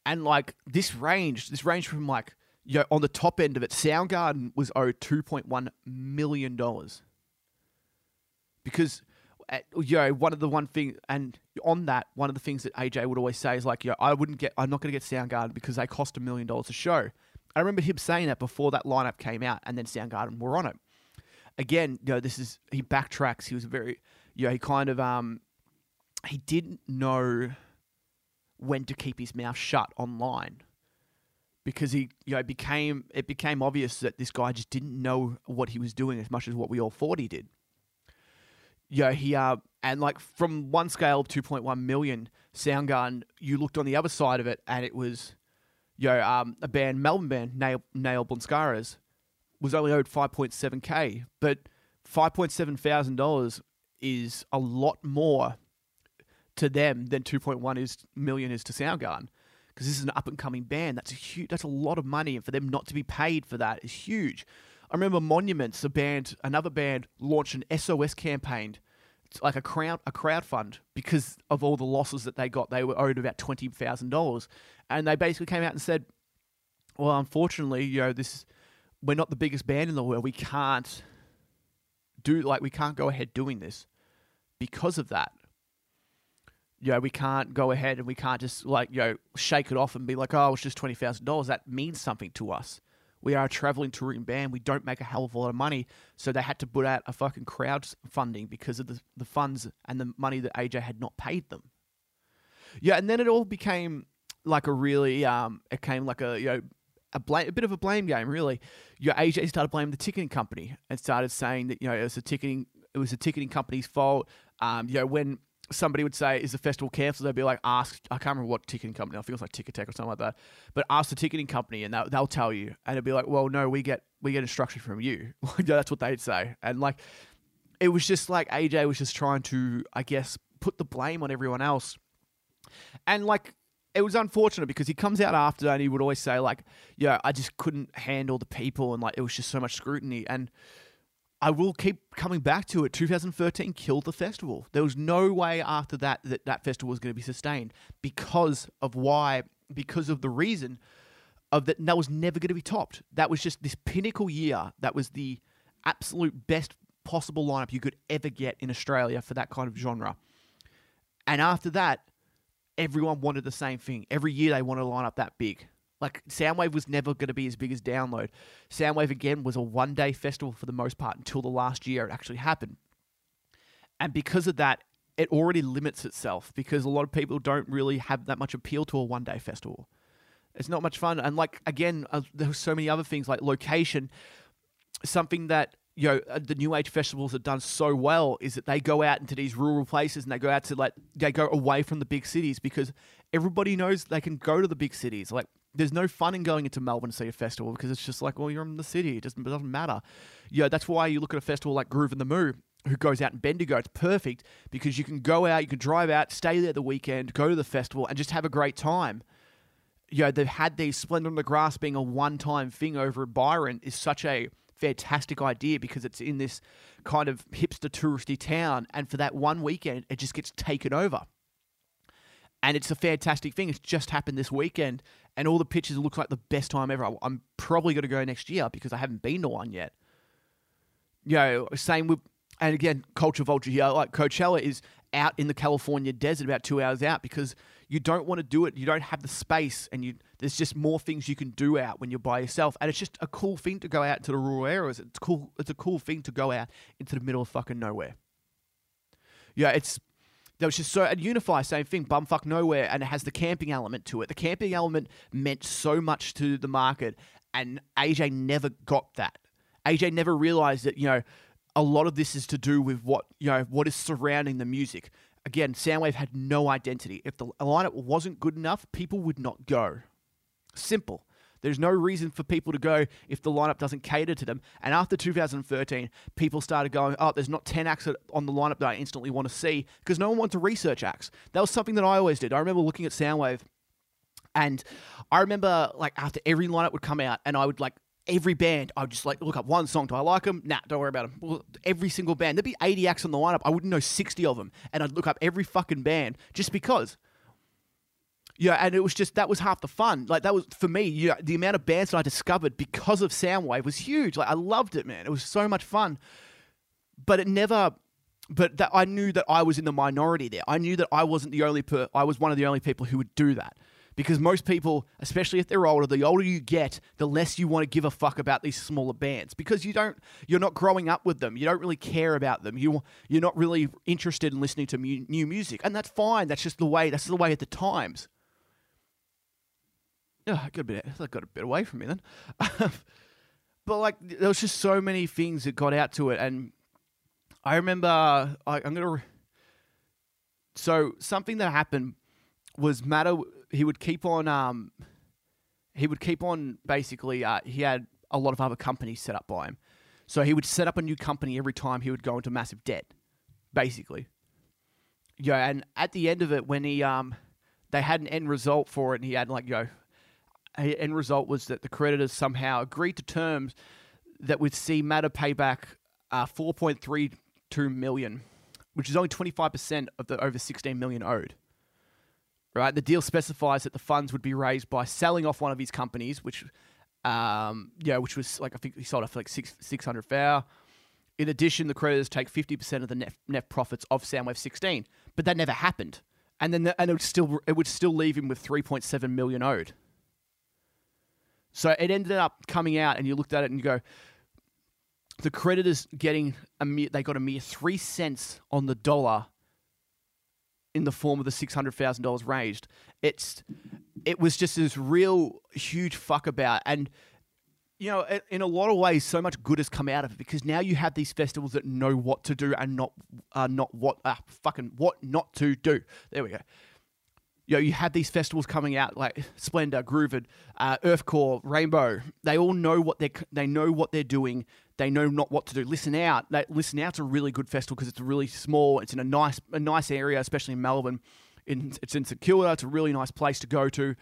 and like this range, this range from like you know, on the top end of it, Soundgarden was owed 2.1 million dollars. because you know one of the one thing and on that one of the things that AJ would always say is like, yo, I wouldn't get, I'm not going to get Soundgarden because they cost a million dollars a show. I remember him saying that before that lineup came out, and then Soundgarden were on it. Again, you know, this is he backtracks. He was very, you know, he kind of um, he didn't know when to keep his mouth shut online because he you know became it became obvious that this guy just didn't know what he was doing as much as what we all thought he did. You he uh and like from one scale two point one million Soundgarden, you looked on the other side of it and it was know, um, a band, Melbourne band, Nail, Nail Blunskaras, was only owed 5.7k, but 5.7 thousand dollars is a lot more to them than 2.1 is million is to Soundgarden because this is an up and coming band. That's a huge, that's a lot of money, and for them not to be paid for that is huge. I remember Monuments, a band, another band, launched an SOS campaign, like a crowd a crowd fund because of all the losses that they got. They were owed about twenty thousand dollars, and they basically came out and said, "Well, unfortunately, you know, this we're not the biggest band in the world. We can't do like we can't go ahead doing this because of that." you know, we can't go ahead and we can't just like, you know, shake it off and be like, oh, it's just $20,000. That means something to us. We are a traveling touring band. We don't make a hell of a lot of money. So they had to put out a fucking crowdfunding because of the, the funds and the money that AJ had not paid them. Yeah, and then it all became like a really, um, it came like a, you know, a, a bit of a blame game, really. Your AJ started blaming the ticketing company and started saying that, you know, it was a ticketing, it was a ticketing company's fault. Um, you know, when somebody would say, "Is the festival cancelled?" They'd be like, "Ask." I can't remember what ticketing company. I think it was like Ticketek or something like that. But ask the ticketing company, and they'll, they'll tell you. And it'd be like, "Well, no, we get we get instruction from you." That's what they'd say. And like, it was just like AJ was just trying to, I guess, put the blame on everyone else. And like, it was unfortunate because he comes out after and he would always say like, "Yeah, I just couldn't handle the people, and like it was just so much scrutiny." And I will keep coming back to it. 2013 killed the festival. There was no way after that that that festival was going to be sustained because of why, because of the reason of that that was never going to be topped. That was just this pinnacle year. That was the absolute best possible lineup you could ever get in Australia for that kind of genre. And after that, everyone wanted the same thing. Every year they wanted to line up that big. Like Soundwave was never going to be as big as Download. Soundwave again was a one day festival for the most part until the last year it actually happened. And because of that, it already limits itself because a lot of people don't really have that much appeal to a one day festival. It's not much fun. And like again, uh, there's so many other things like location. Something that you know uh, the new age festivals have done so well is that they go out into these rural places and they go out to like they go away from the big cities because everybody knows they can go to the big cities like there's no fun in going into Melbourne to see a festival because it's just like, well, you're in the city. It doesn't, it doesn't matter. Yeah, that's why you look at a festival like Groovin the Moo, who goes out in Bendigo. It's perfect because you can go out, you can drive out, stay there the weekend, go to the festival, and just have a great time. You know, they've had these Splendour on the Grass being a one time thing over at Byron is such a fantastic idea because it's in this kind of hipster touristy town. And for that one weekend, it just gets taken over and it's a fantastic thing. It's just happened this weekend, and all the pictures look like the best time ever. I'm probably going to go next year because I haven't been to one yet. You know, same with, and again, Culture Vulture here. Like Coachella is out in the California desert, about two hours out, because you don't want to do it. You don't have the space, and you there's just more things you can do out when you're by yourself, and it's just a cool thing to go out to the rural areas. It's cool. It's a cool thing to go out into the middle of fucking nowhere. Yeah, it's that was just so at Unify, same thing, bumfuck nowhere, and it has the camping element to it. The camping element meant so much to the market, and AJ never got that. AJ never realized that you know a lot of this is to do with what you know what is surrounding the music. Again, Soundwave had no identity. If the lineup wasn't good enough, people would not go. Simple. There's no reason for people to go if the lineup doesn't cater to them. And after 2013, people started going, oh, there's not 10 acts on the lineup that I instantly want to see because no one wanted to research acts. That was something that I always did. I remember looking at Soundwave and I remember like after every lineup would come out and I would like every band, I would just like look up one song. Do I like them? Nah, don't worry about them. Well, every single band, there'd be 80 acts on the lineup. I wouldn't know 60 of them. And I'd look up every fucking band just because. Yeah, and it was just that was half the fun. Like that was for me. Yeah, the amount of bands that I discovered because of Soundwave was huge. Like I loved it, man. It was so much fun, but it never, but that I knew that I was in the minority there. I knew that I wasn't the only per- I was one of the only people who would do that. Because most people, especially if they're older, the older you get, the less you want to give a fuck about these smaller bands because you don't you're not growing up with them. You don't really care about them. You you're not really interested in listening to mu- new music. And that's fine. That's just the way that's the way at the times. Yeah, I got a bit I got a bit away from me then. but like there was just so many things that got out to it and I remember I, I'm gonna. Re- so something that happened was Maddah. He would keep on. Um, he would keep on. Basically, uh, he had a lot of other companies set up by him, so he would set up a new company every time he would go into massive debt. Basically, yeah. And at the end of it, when he um, they had an end result for it, and he had like yo, end result was that the creditors somehow agreed to terms that would see Maddah pay back uh, 4.3 two million, which is only 25% of the over 16 million owed. Right? The deal specifies that the funds would be raised by selling off one of his companies, which, um, yeah, which was like I think he sold off for like six 600 fair. In addition, the creditors take 50% of the net, net profits of Soundwave 16, but that never happened. And then the, and it would still it would still leave him with 3.7 million owed. So it ended up coming out, and you looked at it and you go, the creditors getting a mere, they got a mere three cents on the dollar in the form of the six hundred thousand dollars raised. It's it was just this real huge fuck about and. You know, in a lot of ways, so much good has come out of it because now you have these festivals that know what to do and not, uh, not what, uh, fucking what not to do. There we go you know, you have these festivals coming out like Splendour, Grooved, uh, Earthcore, Rainbow. They all know what they they know what they're doing. They know not what to do. Listen out. They, Listen out's a really good festival because it's really small. It's in a nice a nice area, especially in Melbourne. In, it's in St Kilda. It's a really nice place to go to.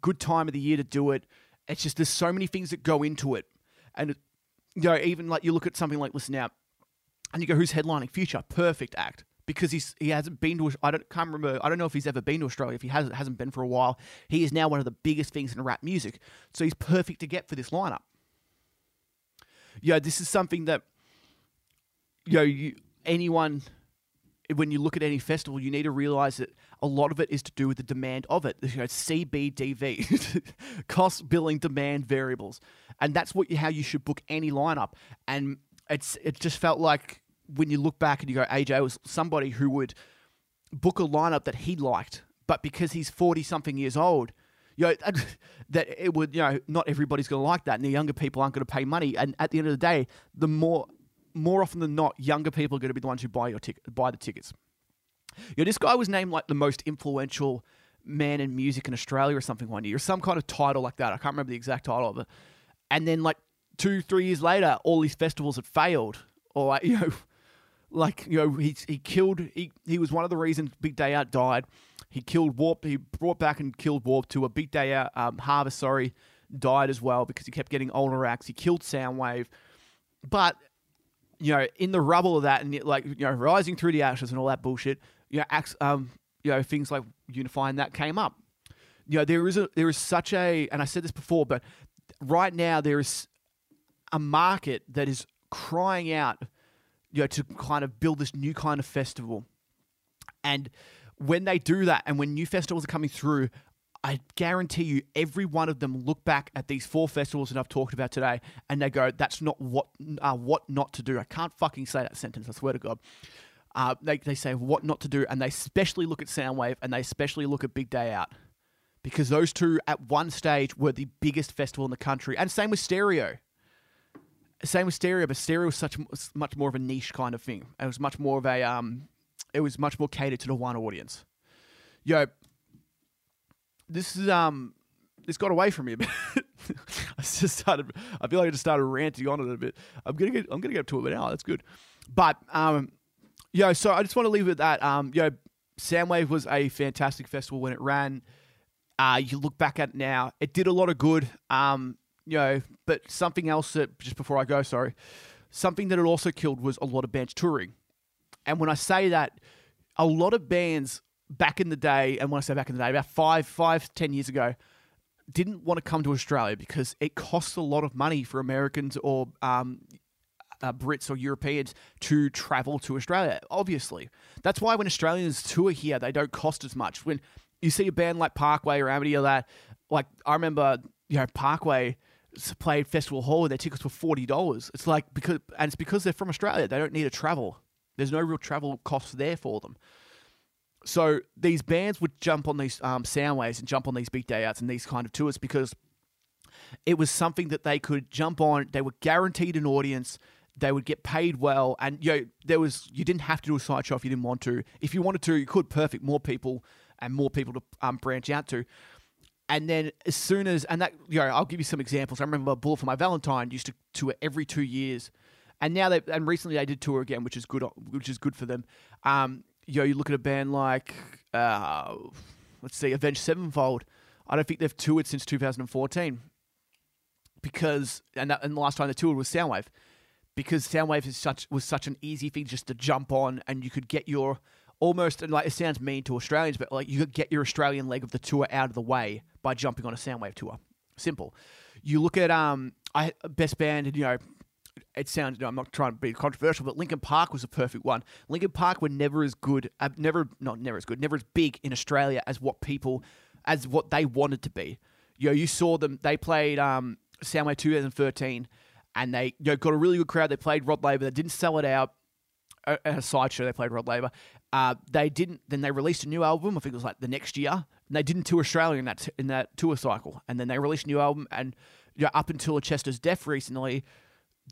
Good time of the year to do it. It's just there's so many things that go into it, and you know even like you look at something like Listen Out, and you go, who's headlining? Future, perfect act because he's he hasn't been to I don't can't remember I don't know if he's ever been to Australia. If he hasn't hasn't been for a while he is now one of the biggest things in rap music. So he's perfect to get for this lineup. Yeah this is something that you know you, anyone when you look at any festival you need to realize that a lot of it is to do with the demand of it. You know CBDV cost billing demand variables. And that's what you, how you should book any lineup. And it's it just felt like when you look back and you go, AJ was somebody who would book a lineup that he liked, but because he's 40 something years old, you know, that it would, you know, not everybody's going to like that, and the younger people aren't going to pay money. And at the end of the day, the more, more often than not, younger people are going to be the ones who buy your ticket, buy the tickets. You know, this guy was named like the most influential man in music in Australia or something one year, or some kind of title like that. I can't remember the exact title of it. And then like two, three years later, all these festivals had failed, or you know, like you know he he killed he he was one of the reasons Big Day Out died. He killed Warp. He brought back and killed Warp to a Big Day Out um, Harvest. Sorry, died as well because he kept getting older acts. He killed Soundwave, but you know in the rubble of that and like you know rising through the ashes and all that bullshit. You know acts um you know things like unifying that came up. You know there is a there is such a and I said this before, but right now there is a market that is crying out you know, to kind of build this new kind of festival. And when they do that, and when new festivals are coming through, I guarantee you, every one of them look back at these four festivals that I've talked about today, and they go, "That's not what uh, what not to do." I can't fucking say that sentence. I swear to God. Uh, they they say what not to do, and they especially look at Soundwave, and they especially look at Big Day Out, because those two at one stage were the biggest festival in the country, and same with Stereo. Same with stereo, but stereo was such much more of a niche kind of thing. It was much more of a um, it was much more catered to the one audience. Yo, this is um, this got away from me a bit. I just started. I feel like I just started ranting on it a bit. I'm gonna get. I'm gonna get up to it now. That's good. But um, yo, so I just want to leave it at that. Um, yo, Soundwave was a fantastic festival when it ran. Uh, you look back at it now, it did a lot of good. Um, you know, but something else that just before I go, sorry, something that it also killed was a lot of bands touring. And when I say that, a lot of bands back in the day, and when I say back in the day, about five, five, ten years ago, didn't want to come to Australia because it costs a lot of money for Americans or um, uh, Brits or Europeans to travel to Australia. Obviously, that's why when Australians tour here, they don't cost as much. When you see a band like Parkway or Amity or that, like I remember, you know, Parkway played Festival Hall their tickets were forty dollars. It's like because and it's because they're from Australia. They don't need to travel. There's no real travel costs there for them. So these bands would jump on these um, soundwaves and jump on these big day outs and these kind of tours because it was something that they could jump on. They were guaranteed an audience. They would get paid well, and you know, there was you didn't have to do a side show if you didn't want to. If you wanted to, you could. Perfect, more people and more people to um, branch out to. And then as soon as and that you know, I'll give you some examples. I remember Bullet for My Valentine used to tour every two years, and now they and recently they did tour again, which is good, which is good for them. Um, you know, you look at a band like uh, let's see, Avenged Sevenfold. I don't think they've toured since 2014 because and, that, and the last time they toured was Soundwave because Soundwave is such was such an easy thing just to jump on and you could get your almost and like it sounds mean to Australians, but like you could get your Australian leg of the tour out of the way by jumping on a Soundwave tour. Simple. You look at um, I best band, and you know, it sounds. You know, I'm not trying to be controversial, but Linkin Park was a perfect one. Linkin Park were never as good, uh, never not never as good, never as big in Australia as what people, as what they wanted to be. You know, you saw them. They played um, Soundwave 2013, and they you know, got a really good crowd. They played Rod Laver. They didn't sell it out. At a sideshow, they played Rod Laver. Uh, they didn't. Then they released a new album. I think it was like the next year. And they didn't tour Australia in that in that tour cycle. And then they released a new album. And you know, up until Chester's death recently,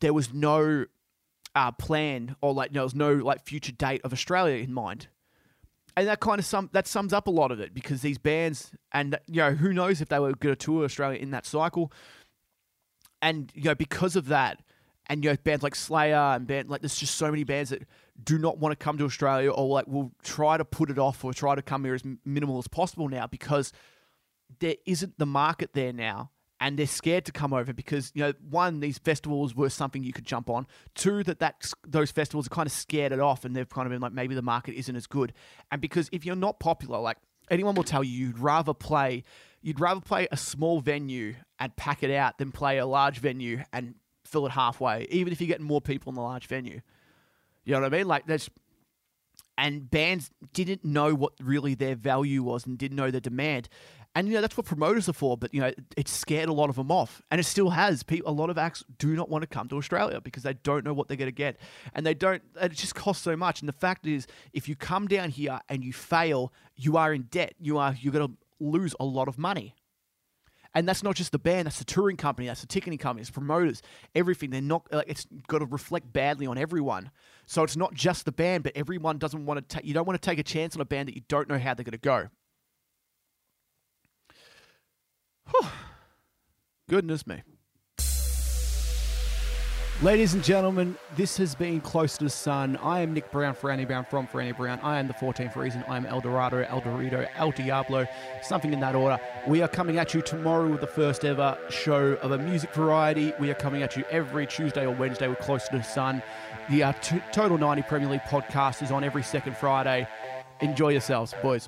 there was no uh, plan or like you there was no like future date of Australia in mind. And that kind of sum that sums up a lot of it because these bands and you know who knows if they were going to tour Australia in that cycle. And you know because of that, and you know bands like Slayer and band like there's just so many bands that do not want to come to Australia or like will try to put it off or try to come here as minimal as possible now because there isn't the market there now and they're scared to come over because you know one these festivals were something you could jump on. Two that that those festivals are kind of scared it off and they've kind of been like maybe the market isn't as good. And because if you're not popular like anyone will tell you you'd rather play you'd rather play a small venue and pack it out than play a large venue and fill it halfway even if you're getting more people in the large venue you know what I mean? Like that's and bands didn't know what really their value was and didn't know the demand. And you know that's what promoters are for, but you know it scared a lot of them off, and it still has. People, a lot of acts do not want to come to Australia because they don't know what they're going to get, and they don't. And it just costs so much. And the fact is, if you come down here and you fail, you are in debt. You are you're going to lose a lot of money. And that's not just the band, that's the touring company, that's the ticketing company, it's promoters, everything. They're not like it's got to reflect badly on everyone. So it's not just the band, but everyone doesn't want to take you don't want to take a chance on a band that you don't know how they're gonna go. Whew. Goodness me. Ladies and gentlemen, this has been Close to the Sun. I am Nick Brown for Annie Brown from For Annie Brown. I am the 14th reason. I am El Dorado, El Dorito, El Diablo, something in that order. We are coming at you tomorrow with the first ever show of a music variety. We are coming at you every Tuesday or Wednesday with Close to the Sun. The uh, Total 90 Premier League podcast is on every second Friday. Enjoy yourselves, boys.